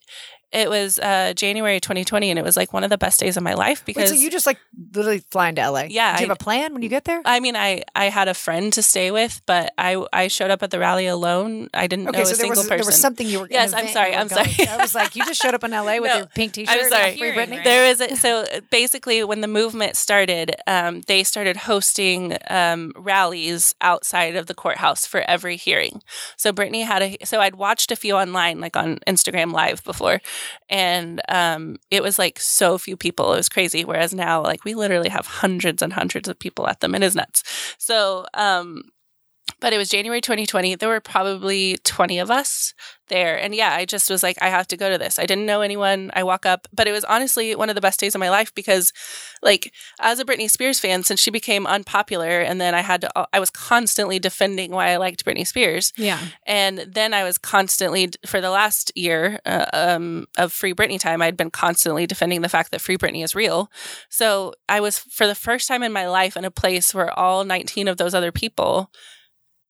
it was uh, January 2020, and it was like one of the best days of my life Wait, because so you just like literally fly into LA? Yeah, Do you have a plan when you get there? I mean, I I had a friend to stay with, but I I showed up at the rally alone. I didn't know Okay, a so there single was person. there was something you were. an Yes, I'm event sorry, I'm going sorry. I was like, you just showed up in LA with No, your pink T-shirt. sorry. and Free Hearing, Britney. right? There was a, so basically when the movement started, um, they started hosting um, rallies outside of the courthouse for every hearing. So Britney had a so I'd watched a few online, like on Instagram Live before, and um, it was like so few people. It was crazy. Whereas now, like we literally have hundreds and hundreds of people at them. It is nuts. So. Um, but it was January 2020. There were probably 20 of us there. And yeah, I just was like, I have to go to this. I didn't know anyone. I walk up, but it was honestly one of the best days of my life because, like, as a Britney Spears fan, since she became unpopular, and then I had to, I was constantly defending why I liked Britney Spears. Yeah. And then I was constantly, for the last year uh, um, of Free Britney time, I'd been constantly defending the fact that Free Britney is real. So I was, for the first time in my life, in a place where all 19 of those other people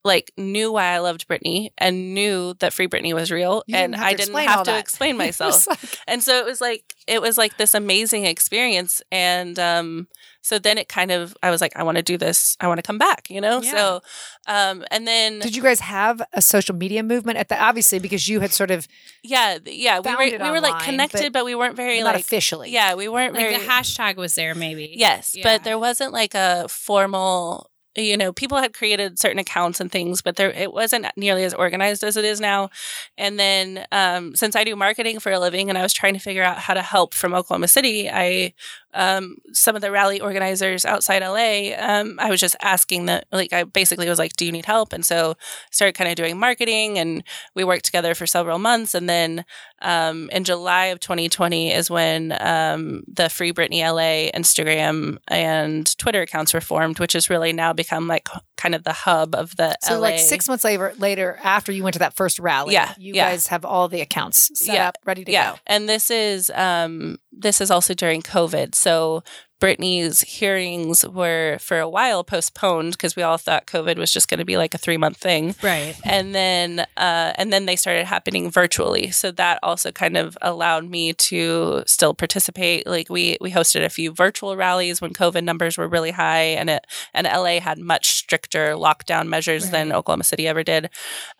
like knew why I loved Britney and knew that Free Britney was real, You and I didn't have to that. explain It was myself. like- and so it was like it was like this amazing experience, and um, so then it kind of I was like, I want to do this. I want to come back, you know. Yeah. So, um, and then Did you guys have a social media movement at the obviously because you had sort of yeah, yeah, we were it we were like connected, but but, we weren't very not like officially? yeah, we weren't Like very the hashtag was there, maybe. Yes, Yeah. but there wasn't like a formal. You know, people had created certain accounts and things, but there it wasn't nearly as organized as it is now. And then, um, since I do marketing for a living, and I was trying to figure out how to help from Oklahoma City, I um, some of the rally organizers outside LA, um, I was just asking that, like, I basically was like, "Do you need help?" And so started kind of doing marketing, and we worked together for several months. And then um, in July of 2020 is when um, the Free Britney LA Instagram and Twitter accounts were formed, which has really now become like kind of the hub of the so LA. like six months later later after you went to that first rally. Yeah, you yeah. guys have all the accounts set Yeah, up, ready to yeah, go. and this is um, this is also during COVID, so. Britney's hearings were for a while postponed because we all thought COVID was just going to be like a three month thing. Right. and then uh, and then they started happening virtually so that also kind of allowed me to still participate like we we hosted a few virtual rallies when covid numbers were really high and it and la had much stricter lockdown measures than oklahoma city ever did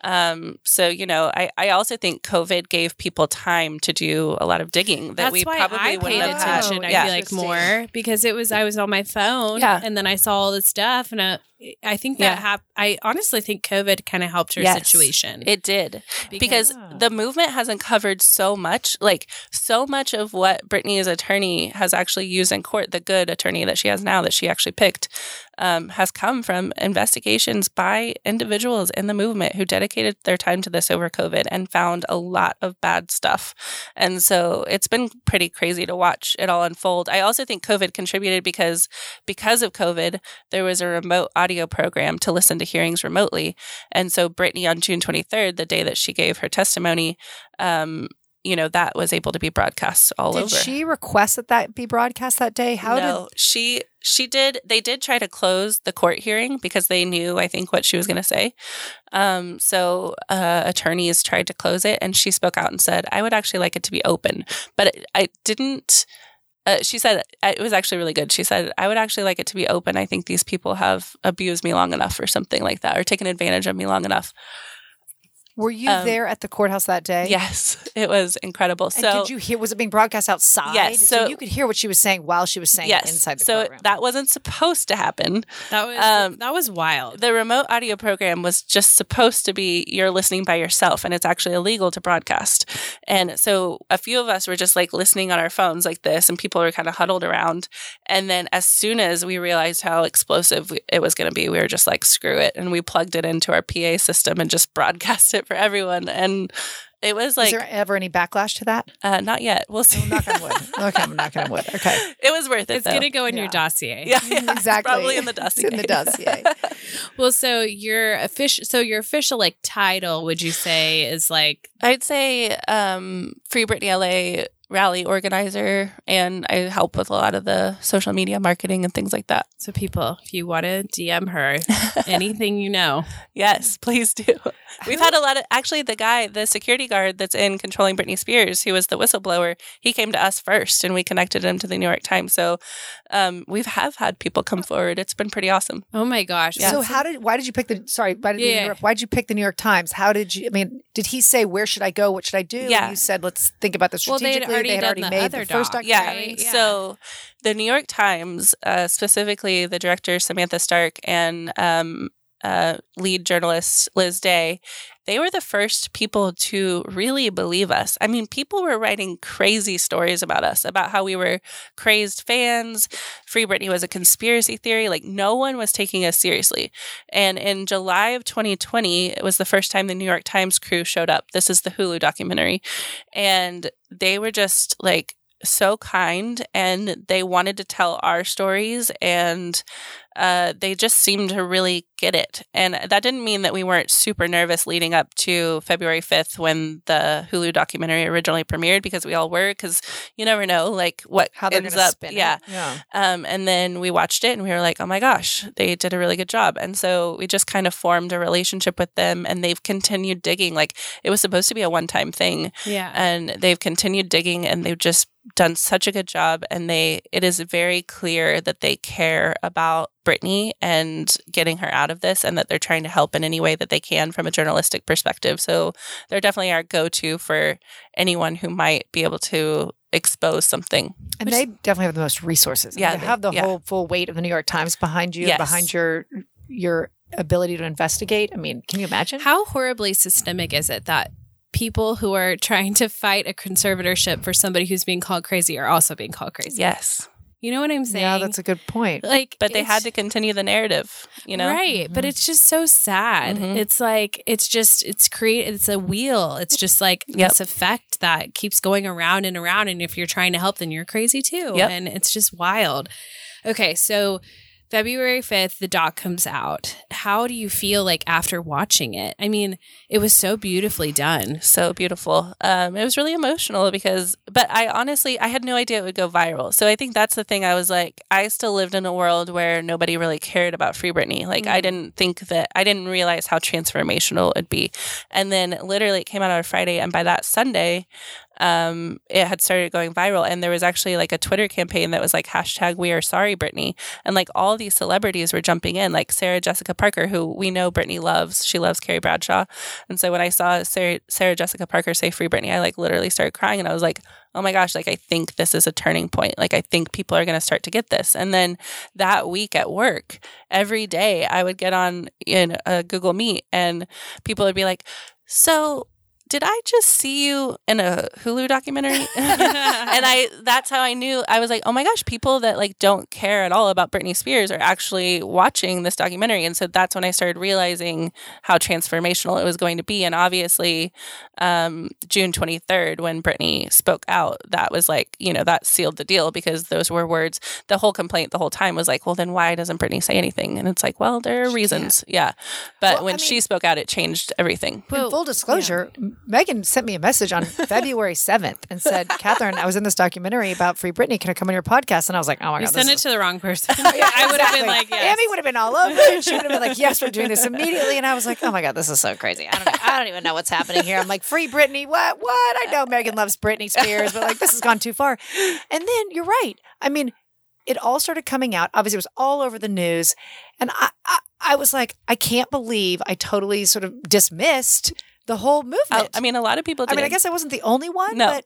um, so you know I, I also think covid gave people time to do a lot of digging that That's we why probably I wouldn't paid have had. attention. I yeah. feel like more because it was I was on my phone, Yeah. and then I saw all this stuff, and I, I think that Yeah. hap- I honestly think COVID kind of helped her Yes. situation. It did because Yeah. the movement hasn't covered so much. Like so much of what Britney's attorney has actually used in court, the good attorney that she has now that she actually picked, um, has come from investigations by individuals in the movement who dedicated their time to this over COVID and found a lot of bad stuff. And so it's been pretty crazy to watch it all unfold. I also think COVID contributed because because of COVID, there was a remote audio program to listen to hearings remotely. And so Britney on June 23rd, the day that she gave her testimony, um, you know, that was able to be broadcast all Did over. Did she request that that be broadcast that day? How no, she she did. They did try to close the court hearing because they knew, I think, what she was going to say. Um, so uh, attorneys tried to close it, and she spoke out and said, "I would actually like it to be open," but it, I didn't. Uh, she said it was actually really good. She said, "I would actually like it to be open. I think these people have abused me long enough, or something like that, or taken advantage of me long enough." Did, were you um, there at the courthouse that day? Yes, it was incredible. And so did you hear? Was it being broadcast outside? Yes, So, so- you could hear what she was saying while she was saying it inside the so courtroom. that wasn't supposed to happen. that was um, that was wild. The remote audio program was just supposed to be you're listening by yourself, and it's actually illegal to broadcast. And so a few of us were just like listening on our phones like this, and people were kind of huddled around. And then as soon as we realized how explosive it was going to be, we were just like, screw it. And we plugged it into our PA system and just broadcast it for everyone. And it was was like, there ever any backlash to that? uh, not yet. We'll see. Knock on wood. Okay, I'm knocking on wood. Okay. it was worth it. it's gonna go in your dossier. yeah, yeah, Exactly. Probably in the It's dossier. in the dossier. Well, so your official, so your official like title, would you say is like I'd say um, Free Britney LA rally organizer and I help with a lot of the social media marketing and things like that. So, people, if you want to DM her anything you know, Yes, please do. We've had a lot of actually the guy, the security guard that's in controlling Britney Spears, who was the whistleblower, he came to us first and we connected him to the New York Times. So um, we've have had people come forward. It's been pretty awesome. oh my gosh. Yeah. So how did why did you pick the sorry why did you Yeah. interrupt? why did you pick the New York Times? How did you I mean did he say where should I go? What should I do? Yeah. You said let's think about this Well, they had strategically. already done the made other the first doc. Yeah. Right, yeah. So the New York Times, uh, specifically the director Samantha Stark and um, uh, lead journalist Liz Day, they were the first people to really believe us. I mean, people were writing crazy stories about us, about how we were crazed fans. Free Britney was a conspiracy theory. Like, no one was taking us seriously. And in July of 2020, it was the first time the New York Times crew showed up. This is the Hulu documentary. And they were just like, so kind and they wanted to tell our stories and uh, they just seemed to really get it. And that didn't mean that we weren't super nervous leading up to February 5th when the Hulu documentary originally premiered because we all were because you never know like what How ends up. yeah. Yeah. Um, and then we watched it and we were like, oh my gosh, they did a really good job. And so we just kind of formed a relationship with them and they've continued digging. Like it was supposed to be a one time thing Yeah. and they've continued digging and they've just done such a good job and they it is very clear that they care about Britney and getting her out of this and that they're trying to help in any way that they can from a journalistic perspective. So they're definitely our go-to for anyone who might be able to expose something. And Which- they definitely have the most resources. Yeah, they they- have the yeah. whole full weight of the New York Times behind you, Yes. behind your your ability to investigate. I mean, can you imagine? How horribly systemic is it that people who are trying to fight a conservatorship for somebody who's being called crazy are also being called crazy? Yes. You know what I'm saying? yeah, that's a good point. like, But they had to continue the narrative, you know? right but it's just so sad Mhm. it's like it's just it's create it's a wheel it's just like Yep. this effect that keeps going around and around and if you're trying to help then you're crazy too Yep. and it's just wild okay so February 5th, the doc comes out. How do you feel like after watching it? I mean, it was so beautifully done. so beautiful. Um, it was really emotional because, but I honestly, I had no idea it would go viral. So I think that's the thing. I was like, I still lived in a world where nobody really cared about Free Britney. Like, I Mhm. didn't think that, I didn't realize how transformational it'd be. And then literally it came out on a Friday, and by that Sunday, um, it had started going viral. And there was actually like a Twitter campaign that was like hashtag We Are Sorry Britney, and like all these celebrities were jumping in, like Sarah Jessica Parker, who we know Britney loves. She loves Carrie Bradshaw, and so when I saw Sarah, Sarah Jessica Parker say Free Britney, I like literally started crying, and I was like, oh my gosh, like I think this is a turning point. Like I think people are going to start to get this. And then that week at work, every day I would get on in a Google Meet, and people would be like, so did I just see you in a Hulu documentary? and I that's how I knew I was like, oh my gosh, people that like don't care at all about Britney Spears are actually watching this documentary. And so that's when I started realizing how transformational it was going to be. And obviously, um, June 23rd, when Britney spoke out, that was like, you know, that sealed the deal because those were words. The whole complaint the whole time was like, well, then why doesn't Britney say anything? And it's like, well, there are She reasons. Yeah. But Well, when I she spoke out, it changed everything. In full disclosure, Megan sent me a message on February 7th and said, Katherine, I was in this documentary about Free Britney. Can I come on your podcast? And I was like, oh my You God. You sent it to the wrong person. Yeah, I would have been like, yes. Amy would have been all over it. She would have been like, yes, we're doing this immediately. And I was like, oh my God, this is so crazy. I don't, know, I don't even know what's happening here. I'm like, Free Britney, what? What? I know Megan loves Britney Spears, but like, this has gone too far. And then you're right. I mean, it all started coming out. Obviously, it was all over the news. And I, I, I was like, I can't believe I totally sort of dismissed the whole movement. I, I mean, a lot of people did. I mean, I guess I wasn't the only one, No. but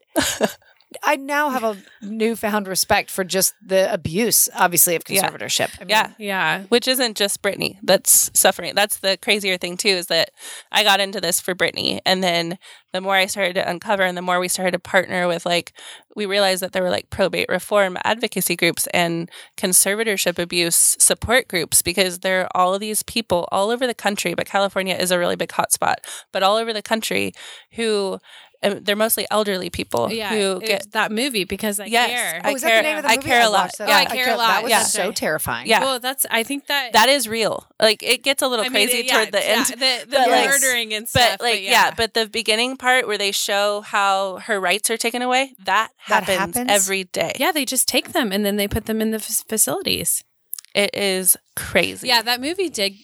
I now have a newfound respect for just the abuse, obviously, of Yeah. conservatorship. I mean, Yeah. yeah. which isn't just Britney that's suffering. That's the crazier thing too is that I got into this for Britney, and then the more I started to uncover, and the more we started to partner with, like, we realized that there were like probate reform advocacy groups and conservatorship abuse support groups because there are all of these people all over the country, but California is a really big hotspot, but all over the country who. Um, They're mostly elderly people Yeah. who get that movie because I Yes, care. Oh, I that care- the name of the I care a lot. Yeah, I care a lot. That was Yeah. so terrifying. Yeah. Well, that's, I think that. that is real. Like it gets a little I mean, crazy yeah, toward the yeah, end. the, the but, like- murdering and stuff. but like yeah. but the beginning part where they show how her rights are taken away that That happens, happens? every day. Yeah, they just take them and then they put them in the f- facilities. It is crazy. Yeah, that movie did.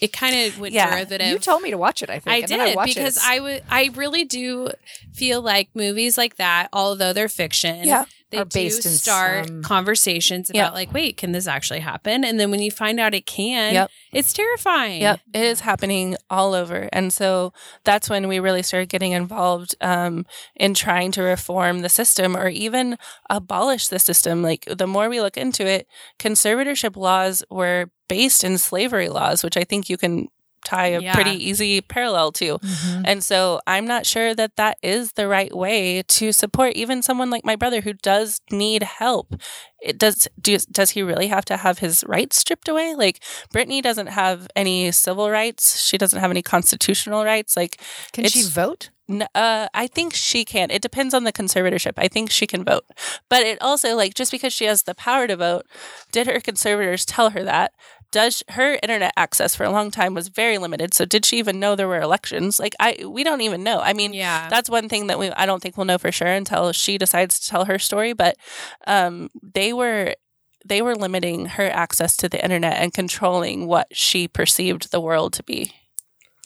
It kind of went Yeah. derivative. You told me to watch it. I think I did I because it. I would. I really do feel like movies like that, although they're fiction, Yeah. they do based start some- conversations Yeah. about like, wait, can this actually happen? And then when you find out it can, Yep. it's terrifying. Yep, it is happening all over. And so that's when we really started getting involved um, in trying to reform the system or even abolish the system. Like the more we look into it, conservatorship laws were based in slavery laws, which I think you can tie a Yeah. pretty easy parallel to. Mhm. And so I'm not sure that that is the right way to support even someone like my brother who does need help. It does do, does he really have to have his rights stripped away? Like Britney doesn't have any civil rights. She doesn't have any constitutional rights. Like Can she vote? Uh, I think she can. It depends on the conservatorship. I think she can vote. But it also, like, just because she has the power to vote, did her conservators tell her that? Does her internet access for a long time was very limited. So did she even know there were elections? Like, I we don't even know. I mean, Yeah. that's one thing that we I don't think we'll know for sure until she decides to tell her story. But um, they were they were limiting her access to the internet and controlling what she perceived the world to be.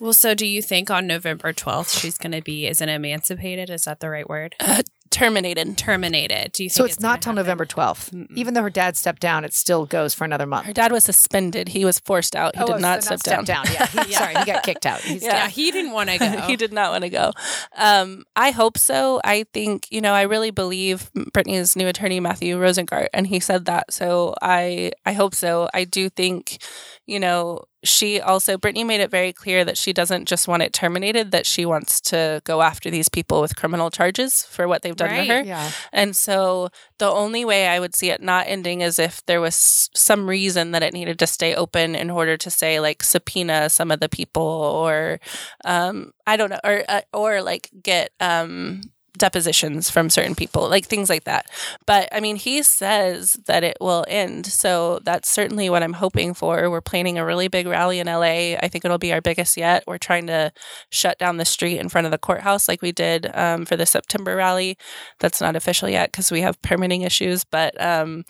Well, so do you think on November 12th she's going to be, isn't emancipated? Is that the right word? Uh, terminated. Terminated. Do you think So it's, not till happen? November 12th. Mm-mm. Even though her dad stepped down, it still goes for another month. Her dad was suspended. He was forced out. He Oh, did so not step down. Yeah, he, sorry, he got kicked out. He's Yeah. Yeah, he didn't want to go. he did not want to go. Um, I hope so. I think, you know, I really believe Britney's new attorney, Matthew Rosengart, and he said that. So I, I hope so. I do think, you know, she also, Britney made it very clear that she doesn't just want it terminated, that she wants to go after these people with criminal charges for what they've done Right. to her. Yeah. And so the only way I would see it not ending is if there was some reason that it needed to stay open in order to say like subpoena some of the people or um I don't know or uh, or like get um depositions from certain people like things like that. But I mean he says that it will end. So that's certainly what I'm hoping for. We're planning a really big rally in LA. I think it'll be our biggest yet. We're trying to shut down the street in front of the courthouse like we did um, for the September rally that's not official yet because we have permitting issues. But um,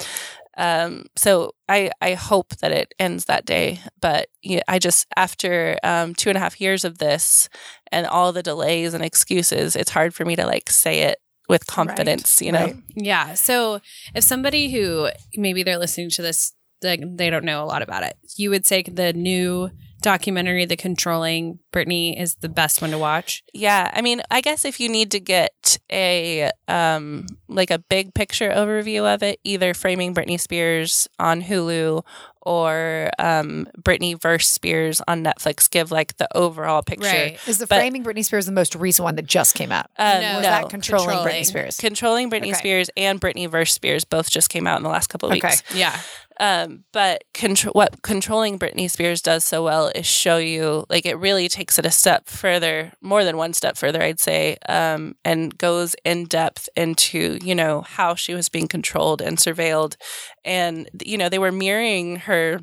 um, so I I hope that it ends that day. But I just after um, two and a half years of this and all the delays and excuses, it's hard for me to like say it with confidence. You know, Right. Yeah. So if somebody who maybe they're listening to this, they, they don't know a lot about it, you would say the new documentary, The Controlling Britney, is the best one to watch. Yeah, I mean, I guess if you need to get a um like a big picture overview of it, either Framing Britney Spears on Hulu or um Britney verse Spears on Netflix give like the overall picture. Is the But- Framing Britney Spears the most recent one that just came out? Um, No, Was no, that controlling, Controlling. Britney Spears? Controlling Britney Okay. Spears and Britney verse Spears both just came out in the last couple of Okay. weeks. Yeah. Um, but what controlling Britney Spears does so well is show you, like, it really takes it a step further, more than one step further, I'd say, um, and goes in depth into, you know, how she was being controlled and surveilled. And, you know, they were mirroring her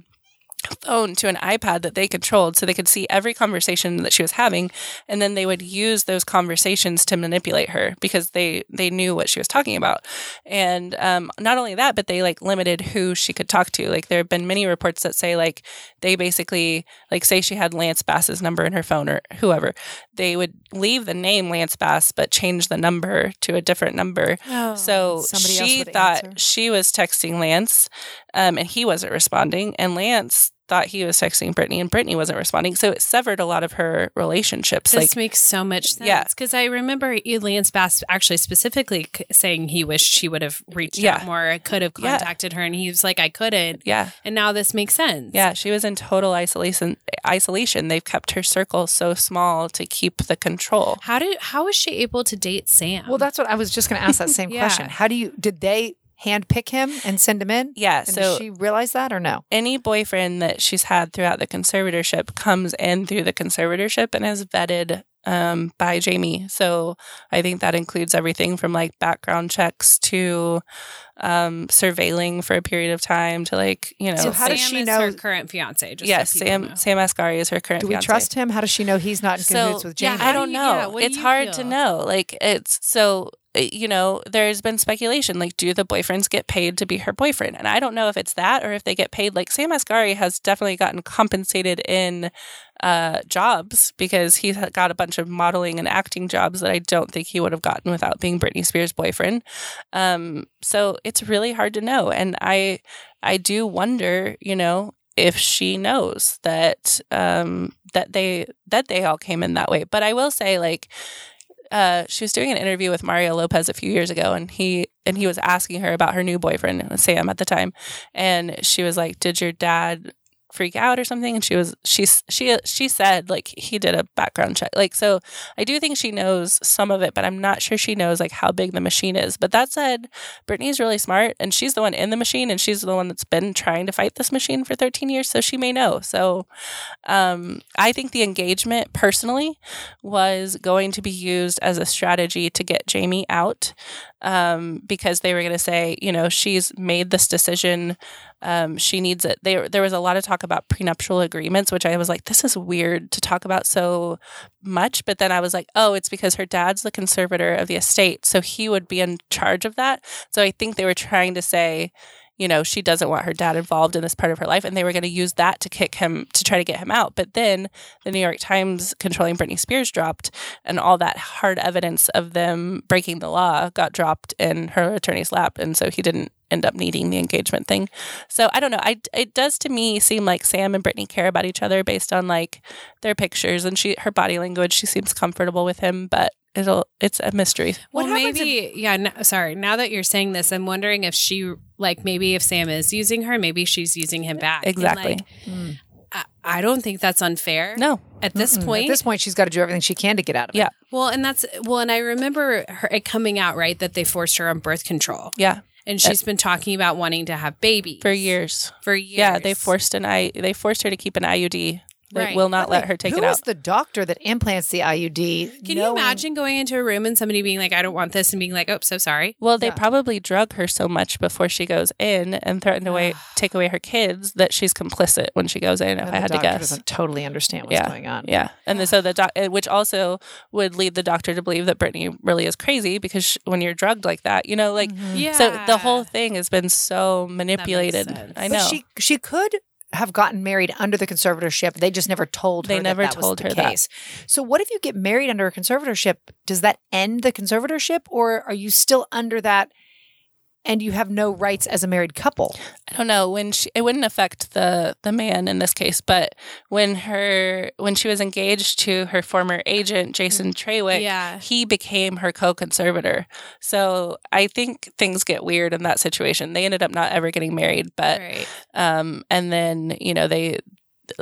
phone to an iPad that they controlled so they could see every conversation that she was having and then they would use those conversations to manipulate her because they they knew what she was talking about and um, not only that but they like limited who she could talk to like there have been many reports that say like they basically like say she had Lance Bass's number in her phone or whoever they would leave the name Lance Bass but change the number to a different number so somebody she thought answer. she was texting Lance, um, and he wasn't responding. And Lance thought he was texting Britney, and Britney wasn't responding. So it severed a lot of her relationships. This like, makes so much sense. Yeah. Because I remember Lance Bass actually specifically saying he wished she would have reached Yeah. out more. Could have Yeah. contacted her. And he was like, I couldn't. yeah, And now this makes sense. yeah, she was in total isolation. Isolation. They've kept her circle so small to keep the control. How did how was she able to date Sam? Well, that's what I was just going to ask that same Yeah. question. How do you did they handpick him and send him in? Yeah, And so does she realize that or no? any boyfriend that she's had throughout the conservatorship comes in through the conservatorship and is vetted um, by Jamie. So I think that includes everything from like background checks to um, surveilling for a period of time to like you know. So how does Sam she is know- her current fiance? Just yes, so people know. Sam Sam Asghari is her current. Fiance. Do we fiance. trust him? How does she know he's not in cahoots with Jamie? how I do don't you- know. yeah, do it's you hard to know. Like it's so you know, there's been speculation like, do the boyfriends get paid to be her boyfriend? And I don't know if it's that or if they get paid. Like Sam Asghari has definitely gotten compensated in uh, jobs because he's got a bunch of modeling and acting jobs that I don't think he would have gotten without being Britney Spears' boyfriend. Um, so it's really hard to know, and I I do wonder, you know, if she knows that um, that they that they all came in that way. But I will say, like. Uh, she was doing an interview with Mario Lopez a few years ago, and he and he was asking her about her new boyfriend, Sam, at the time, and she was like, "Did your dad freak out or something and she was she she she said like he did a background check. Like so i do think she knows some of it but i'm not sure she knows like how big the machine is. But that said britney's really smart and she's the one in the machine and she's the one that's been trying to fight this machine for 13 years so she may know. So um, i think the engagement personally was going to be used as a strategy to get jamie out um, because they were going to say, you know, she's made this decision. Um, she needs it. There, there was a lot of talk about prenuptial agreements, which I was like, this is weird to talk about so much. But then I was like, oh, it's because her dad's the conservator of the estate. So he would be in charge of that. So I think they were trying to say, you know, she doesn't want her dad involved in this part of her life. And they were going to use that to kick him, to try to get him out. But then the New York Times controlling Britney Spears dropped, and all that hard evidence of them breaking the law got dropped in her attorney's lap. And so he didn't end up needing the engagement thing. So I don't know. I, it does to me seem like Sam and Britney care about each other based on like their pictures and she, her body language. She seems comfortable with him, but it'll it's a mystery. Well, maybe yeah. No, sorry. Now that you're saying this, I'm wondering if she like maybe if Sam is using her, maybe she's using him back. Exactly. Like, mm. I, I, don't think that's unfair. No. At this Mm-mm. point, at this point, she's got to do everything she can to get out of yeah. it. Yeah. Well, and that's well, and I remember her it coming out right that they forced her on birth control. Yeah. And she's been talking about wanting to have babies for years. For years. Yeah, they forced an I. They forced her to keep an IUD they right. will not let her take it out. Who is the doctor that implants the IUD? Can knowing- you imagine going into a room and somebody being like, "I don't want this," and being like, "Oh, so sorry." Well, they yeah. probably drug her so much before she goes in and threaten to away, take away her kids that she's complicit when she goes in. If and I had to guess, doesn't totally understand what's yeah. going on. Yeah, and the, so the doc, which also would lead the doctor to believe that Britney really is crazy because she, when you're drugged like that, you know, like mm-hmm. yeah. So the whole thing has been so manipulated. I know but she she could have gotten married under the conservatorship. They just never told her. They never that, that told her case. That. So, what if you get married under a conservatorship? Does that end the conservatorship, or are you still under that and you have no rights as a married couple. I don't know when she it wouldn't affect the the man in this case, but when her when she was engaged to her former agent Jason Trawick, yeah. he became her co-conservator. So I think things get weird in that situation. They ended up not ever getting married, but right. um and then, you know, they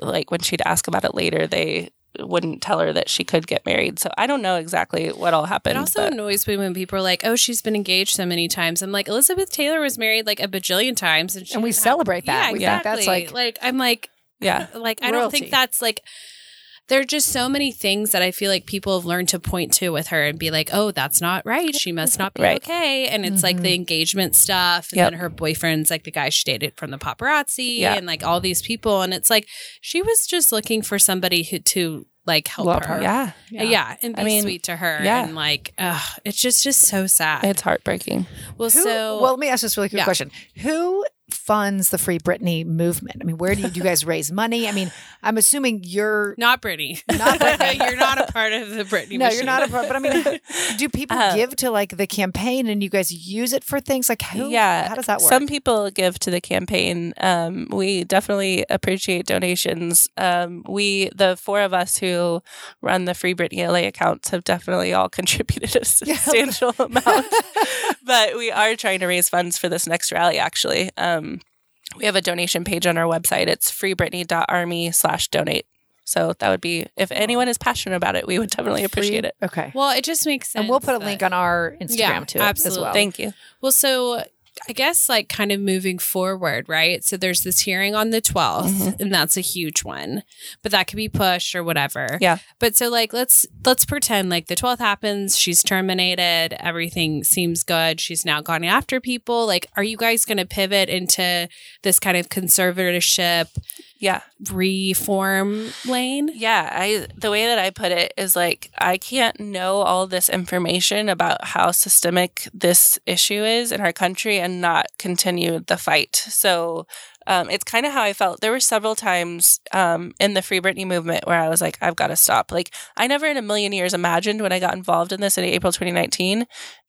like when she'd ask about it later, they wouldn't tell her that she could get married. So I don't know exactly what all happened. It also but. annoys me when people are like, "Oh, she's been engaged so many times." I'm like, Elizabeth Taylor was married like a bajillion times, and, and we celebrate that. Yeah, we exactly. that's like, like I'm like, yeah, like I don't think that's like there are just so many things that I feel like people have learned to point to with her and be like, oh, that's not right. She must not be right. okay. And it's mm-hmm. like the mm-hmm. engagement stuff. And yep. then her boyfriend's like the guy she dated from the paparazzi yeah. and like all these people. And it's like she was just looking for somebody who to like help Love her. her. Yeah. yeah. yeah. And be I mean, sweet to her. Yeah. And like, ugh, it's just just so sad. It's heartbreaking. Well, Who, so well, let me ask this really quick yeah. question. Who funds the Free Britney movement? I mean, where do you, do you guys raise money? I mean, I'm assuming you're not Britney. Not Britney. you're not a part of the Britney. No, machine. you're not a part. But I mean, do people uh, give to like the campaign and you guys use it for things like who? Yeah, how does that work? Some people give to the campaign. Um, we definitely appreciate donations. Um, we, the four of us who run the Free Britney LA accounts, have definitely all contributed a substantial amount. but we are trying to raise funds for this next rally. Actually. Um, Um, we have a donation page on our website. It's freebritney.army slash donate. So that would be if anyone is passionate about it, we would definitely appreciate it. Okay. Well, it just makes sense. And we'll put a link on our Instagram yeah, too absolutely. as well. Thank you. Well, so I guess like kind of moving forward, right? So there's this hearing on the 12th mm-hmm. and that's a huge one. But that could be pushed or whatever. Yeah. But so like let's let's pretend like the 12th happens, she's terminated, everything seems good, she's now gone after people. Like are you guys going to pivot into this kind of conservatorship Yeah. reform lane. Yeah, I the way that I put it is like I can't know all this information about how systemic this issue is in our country and not continue the fight. So um, it's kind of how I felt. There were several times um, in the Free Britney movement where I was like, I've got to stop. Like, I never in a million years imagined when I got involved in this in April 2019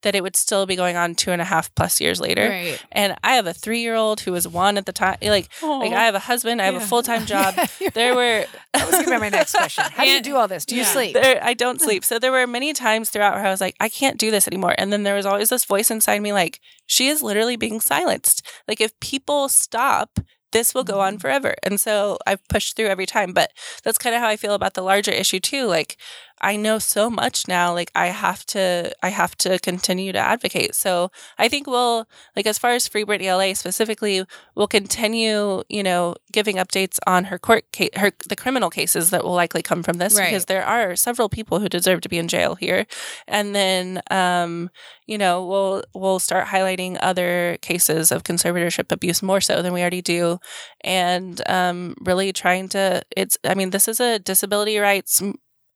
that it would still be going on two and a half plus years later. Right. And I have a three year old who was one at the time. Like, like I have a husband, I have a full time job. there were That was going to be my next question. How do you do all this? Do you yeah. sleep? there, I don't sleep. So there were many times throughout where I was like, I can't do this anymore. And then there was always this voice inside me like, she is literally being silenced. Like if people stop, this will go on mm. forever. And so I've pushed through every time. But that's kind of how I feel about the larger issue too. Like I know so much now, like I have to I have to continue to advocate. So I think we'll like as far as Free Britney LA specifically, we'll continue, you know, giving updates on her court case her the criminal cases that will likely come from this Right. because there are several people who deserve to be in jail here. And then um, you know, we'll we'll start highlighting other cases of conservatorship abuse more so than we already do and um, really trying to it's i mean this is a disability rights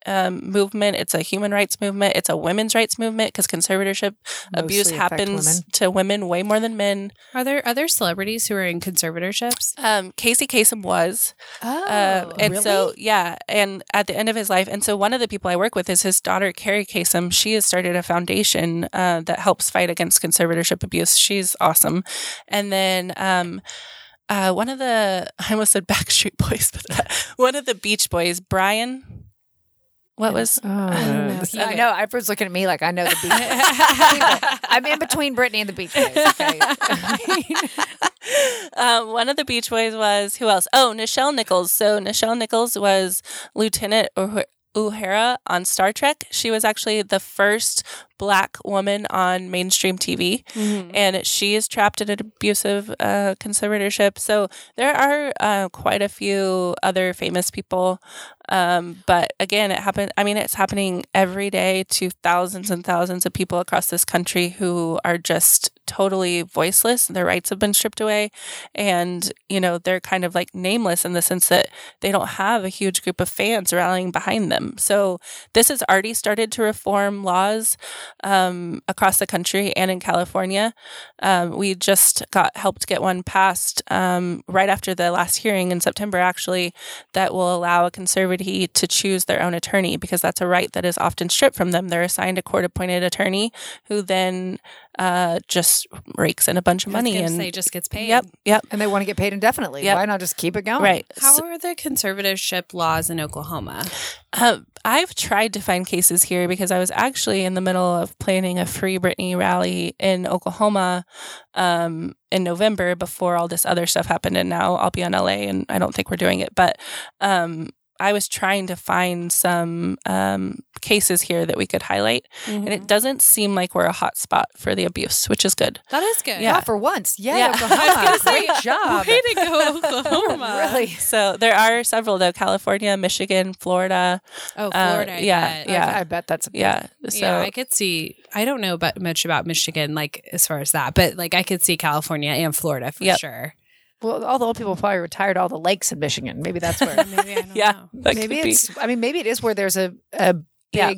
um, movement. It's a human rights movement. It's a women's rights movement because conservatorship abuse Mostly affect happens women. to women way more than men. Are there other celebrities who are in conservatorships? um, casey Kasem was. Oh, um, and so yeah and at the end of his life and so one of the people i work with is his daughter Kerri Kasem. she has started a foundation uh, that helps fight against conservatorship abuse. She's awesome. And then um, uh, one of the i almost said backstreet boys but one of the beach boys brian what was Oh, know. this- Yeah. I know. Everyone's looking at me like I know the Beach Boys. I'm in between Britney and the Beach Boys. Okay. um, one of the Beach Boys was who else? Oh, Nichelle Nichols. So Nichelle Nichols was Lieutenant Uhura on Star Trek. She was actually the first black woman on mainstream TV, and she is trapped in an abusive uh, conservatorship. So there are uh, quite a few other famous people, um, but again, it happened. I mean, it's happening every day to thousands and thousands of people across this country who are just totally voiceless. Their rights have been stripped away, and you know they're kind of like nameless in the sense that they don't have a huge group of fans rallying behind them. So this has already started to reform laws um, across the country and in California. Um, we just got helped get one passed um, right after the last hearing in September, actually, that will allow a conservatee to choose their own attorney because that's a right that is often stripped from them. They're assigned a court appointed attorney who then uh, just rakes in a bunch of money and say just gets paid. Yep, yep. and they want to get paid indefinitely. Yep. Why not just keep it going? Right. How So- are the conservatorship laws in Oklahoma? Uh, I've tried to find cases here because I was actually in the middle of planning a Free Britney rally in Oklahoma um, in November before all this other stuff happened. And now I'll be on LA and I don't think we're doing it. But um, I was trying to find some um, cases here that we could highlight. And Mm-hmm. it doesn't seem like we're a hot spot for the abuse, which is good. That is good. Yeah. Not for once. Yeah. Yeah. Oklahoma. Great job. Way to go, Oklahoma. really. So there are several, though California, Michigan, Florida. Oh, Uh, Florida. I yeah, bet. yeah. I bet that's a big- Yeah. So yeah, I could see. I don't know about much about Michigan, like as far as that, but like I could see California and Florida for Yep. sure. Well, all the old people probably retired all the lakes in Michigan. Maybe that's where. Maybe I don't yeah, know. that maybe could be. it's. I mean, maybe it is where there's a a Yeah.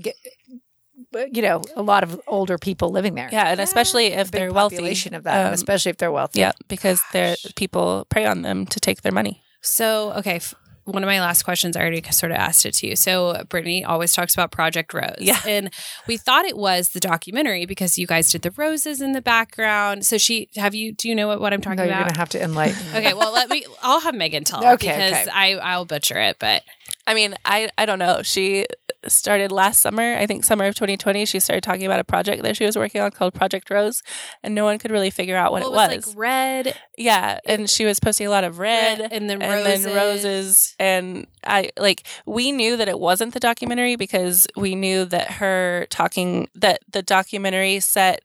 you know, a lot of older people living there. Yeah, and especially if big they're wealthy. population of that, Um, especially if they're wealthy. Yeah, because they're people prey on them to take their money. So, okay, f- one of my last questions, I already sort of asked it to you. So, Britney always talks about Project Rose. Yeah. And we thought it was the documentary because you guys did the roses in the background. So, she, have you, do you know what, what I'm talking No, you're about? gonna have to enlighten. me. okay, well, let me, I'll have Megan tell Okay, because okay. I, I'll butcher it, but I mean, I I don't know. She started last summer, I think summer of 2020. She started talking about a project that she was working on called Project Rose, and no one could really figure out what well, it it was. was like red, yeah, and she was posting a lot of red, red and then and roses. then roses and i like we knew that it wasn't the documentary because we knew that her talking that the documentary set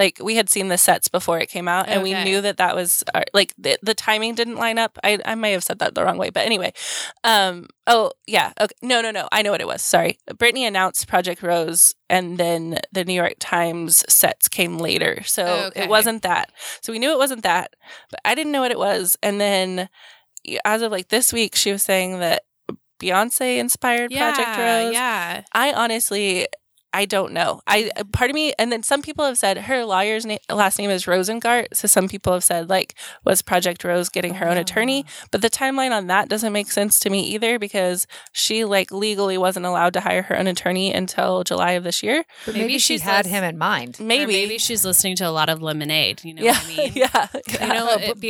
like we had seen the sets before it came out and we knew that that was our, like the, the timing didn't line up. I, I may have said that the wrong way but anyway. Um oh yeah okay. No no no. I know what it was. Sorry. Britney announced project rose and then the new york times sets came later. So Okay. it wasn't that. So we knew it wasn't that but i didn't know what it was. And then as of like this week, she was saying that Beyonce inspired yeah, Project Rose. Yeah. I honestly, I don't know. I part of me, and then some people have said her lawyer's na- last name is Rosengart. So some people have said like, was Project Rose getting her own attorney? But the timeline on that doesn't make sense to me either because she like legally wasn't allowed to hire her own attorney until July of this year. But Maybe maybe, she she's had less- him in mind. Or Maybe, maybe she's listening to a lot of Lemonade. You know yeah, what I mean? yeah, You know, Oh, uh, Beyonce's,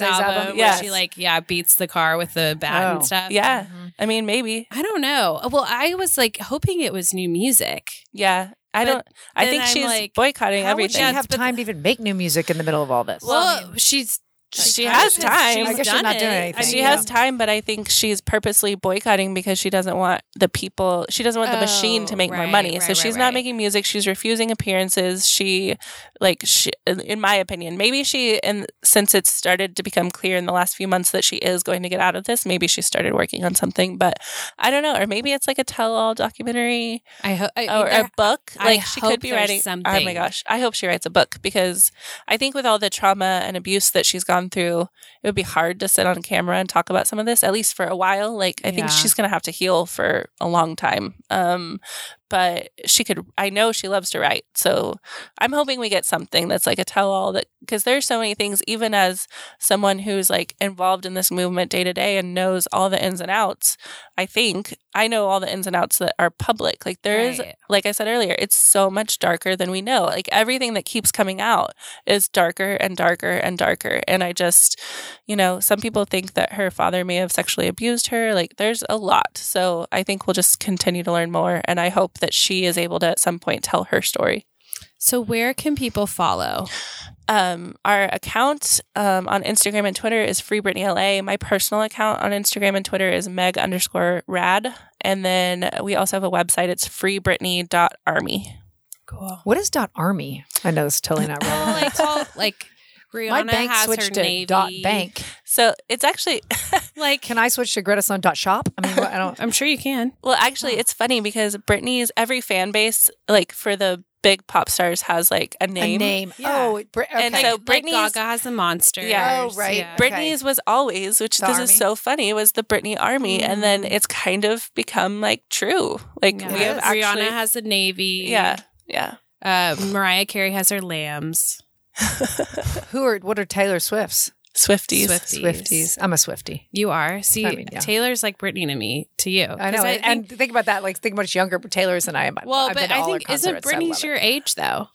Beyonce's album, album? where she like, yeah, beats the car with the bat Oh. and stuff. yeah. Mm-hmm. I mean, maybe, I don't know. Well, I was like hoping it was new music. yeah. I But don't. I then think I'm she's like, boycotting How would everything. she Yeah, have but- time to even make new music in the middle of all this? Well, she's She has time. she's I guess she's not it. doing I anything. She Yeah. has time, but I think she's purposely boycotting because she doesn't want the people. She doesn't want the machine to Oh, make more right, money. so right, she's right, not right. making music. She's refusing appearances. She, like, she, in my opinion, maybe she, and since it's started to become clear in the last few months that she is going to get out of this, maybe she started working on something. But I don't know, or maybe it's like a tell-all documentary I hope. or a book. I Like she could be there's writing. Oh my gosh, I hope she writes a book because I think with all the trauma and abuse that she's gone through, it would be hard to sit on camera and talk about some of this at least for a while. Like I think she's gonna have to heal for a long time. Um, but she could. I know she loves to write, so I'm hoping we get something that's like a tell-all that because there's so many things. Even as someone who's like involved in this movement day to day and knows all the ins and outs, I think I know all the ins and outs that are public. Like there is Right. like I said earlier, it's so much darker than we know. Like everything that keeps coming out is darker and darker and darker. And I just, you know, some people think that her father may have sexually abused her. Like there's a lot. So I think we'll just continue to learn more. And I hope that she is able to at some point tell her story. So where can people follow? Um, our account um, on Instagram and Twitter is Free Britney LA. My personal account on Instagram and Twitter is Meg underscore rad. And then we also have a website. It's freebritney.army. Cool. what is dot army? I know it's totally not Well, relevant. like all like Rihanna My bank has switched her to navy. dot bank. So it's actually, Like, Can I switch to Greta Stone dot shop? I mean, what- I don't. I'm sure you can. well, actually, it's funny because Britney's every fan base, like for the big pop stars, has like a name. A name. Yeah. Oh, Br- okay. And so Like Britney's- Gaga has the monster. Yeah. Oh, right. Yeah. Brit- Britney's was always, which The this Army. is so funny, was the Britney Army, and then it's kind of become like true. Like Yeah. we have actually, Rihanna has the navy. yeah, yeah. Uh, Mariah Carey has her lambs. Who are what are Taylor Swift's? Swifties. Swifties. Swifties. I'm a Swifty. You are. See, I mean, yeah. Taylor's like Britney to me, to you. I know. 'Cause and, and think about that. Like think much younger Taylor's than I am. well, I've but to I all think isn't concerts. I Britney's love your age though?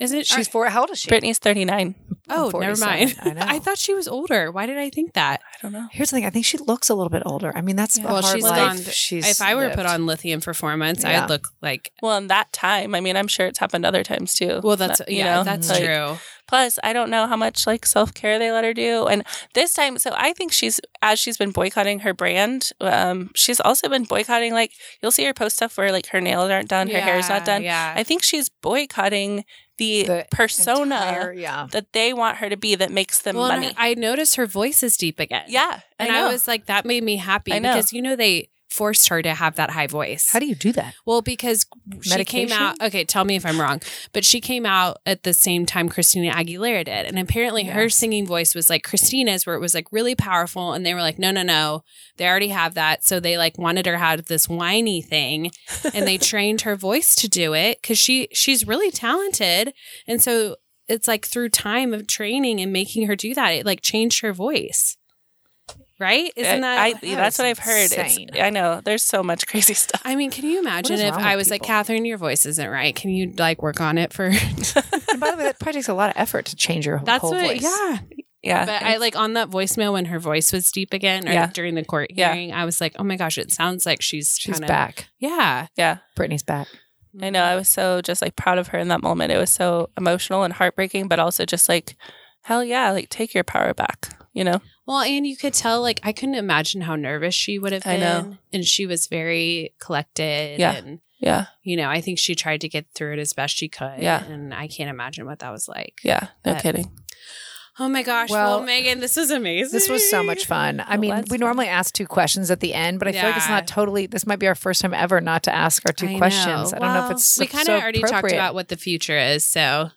Isn't She's four. How old is she? Britney's 39. Oh, never mind. I know. thought she was older. Why did I think that? I don't know. Here's the thing. I think she looks a little bit older. I mean, that's a Well, hard she's life. gone- She's if I were put on lithium for four months, Yeah. I'd look like. Well, in that time, I mean, I'm sure it's happened other times too. Well, that's Not- you yeah, know, that's like- true. Plus, I don't know how much like self care they let her do. And this time, so I think she's as she's been boycotting her brand, um, she's also been boycotting like you'll see her post stuff where like her nails aren't done, her hair's not done. Yeah, I think she's boycotting the, The persona Entire- yeah. that they want her to be that makes them well, money. I, I noticed her voice is deep again. yeah, and I, I, was like, that made me happy because you know they forced her to have that high voice. How do you do that? Well, because she came out. Okay, tell me if I'm wrong, but she came out at the same time Christina Aguilera did, and apparently her singing voice was like Christina's, where it was like really powerful, and they were like, no, no, no, they already have that, so they like wanted her to have this whiny thing, and they trained her voice to do it because she she's really talented, and so it's like through time of training and making her do that, it like changed her voice. Right? Isn't eh, that? I, that that's what I've heard. It's. I know. There's so much crazy stuff. I mean, can you imagine if I with was like, people? Katherine, your voice isn't right. Can you like work on it for? And by the way, that probably takes a lot of effort to change your That's whole what. voice. Yeah. Yeah, But I like on that voicemail when her voice was deep again, or Yeah. during the court Yeah. hearing, I was like, oh my gosh, it sounds like she's She's kinda- back. Yeah. yeah. Britney's back. I know. I was so just like proud of her in that moment. It was so emotional and heartbreaking, but also just like, hell yeah, like take your power back. You know? Well, and you could tell, like, I couldn't imagine how nervous she would have I been. know. And she was very collected. Yeah. And, Yeah, you know, I think she tried to get through it as best she could. Yeah. And I can't imagine what that was like. yeah. No But- kidding. Oh my gosh. Well, Well, Megan, this was amazing. This was so much fun. I mean, that's we fun. normally ask two questions at the end, but I feel like it's not totally. This might be our first time ever not to ask our two I know. questions. I don't know if it's we so- kind so of already talked about what the future is. So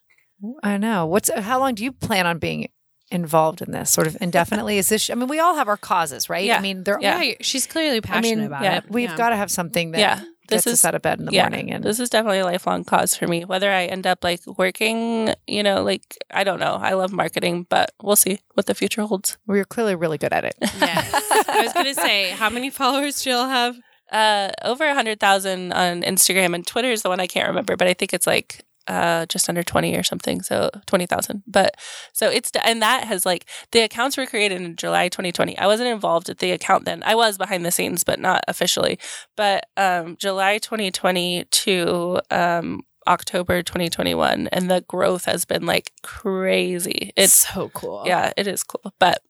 I know. What's how long do you plan on being involved in this sort of indefinitely? Is this? I mean, we all have our causes, right? Yeah. I mean, they're Yeah. Yeah, she's clearly passionate mean, about yeah, it. we've Yeah. got to have something that Yeah. gets This us is out of bed in the yeah, morning. And this is definitely a lifelong cause for me. Whether I end up like working, you know, like I don't know. I love marketing, but we'll see what the future holds. we're clearly really good at it. Yes. I was going to say, how many followers do y'all have? Uh, over a hundred thousand on Instagram and Twitter is the one I can't remember, but I think it's like uh just under 20 or something so 20,000 but so it's and that has like the accounts were created in July 2020 I wasn't involved at the account then. I was behind the scenes but not officially. But um July 2020 to um October 2021 and the growth has been like crazy. It's so cool. yeah it is cool but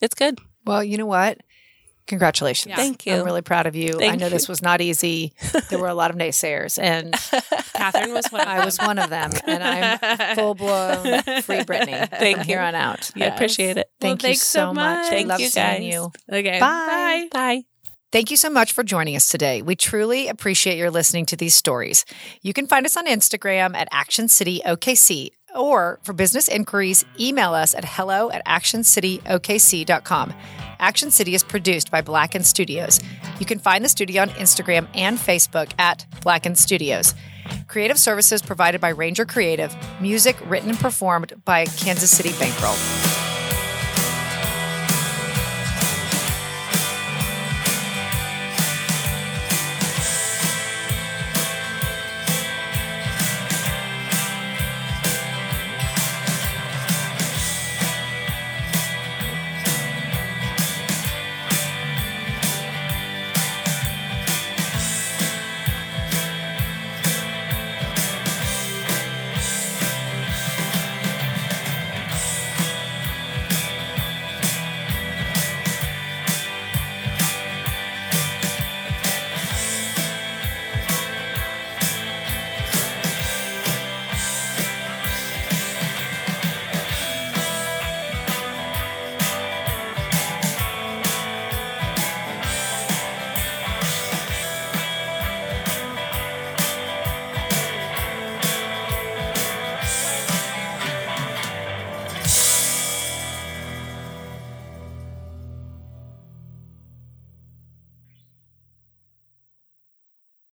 it's good. Well, you know what? Congratulations. Yeah. Thank you. I'm really proud of you. I Thank know this was not easy. There were a lot of naysayers, and Katherine was one of I was one of them. And I'm full blown free Britney Thank from here you. on out. I appreciate it Thank you thanks so much. much. I Thank love you, seeing you. Okay. Bye. bye Thank you so much for joining us today. We truly appreciate your listening to these stories. You can find us on Instagram at Action City OKC, or for business inquiries, email us at hello at actioncityokc.com. Action City is produced by Blacken Studios. You can find the studio on Instagram and Facebook at Blacken Studios. Creative services provided by Ranger Creative. Music written and performed by Kansas City Bankroll.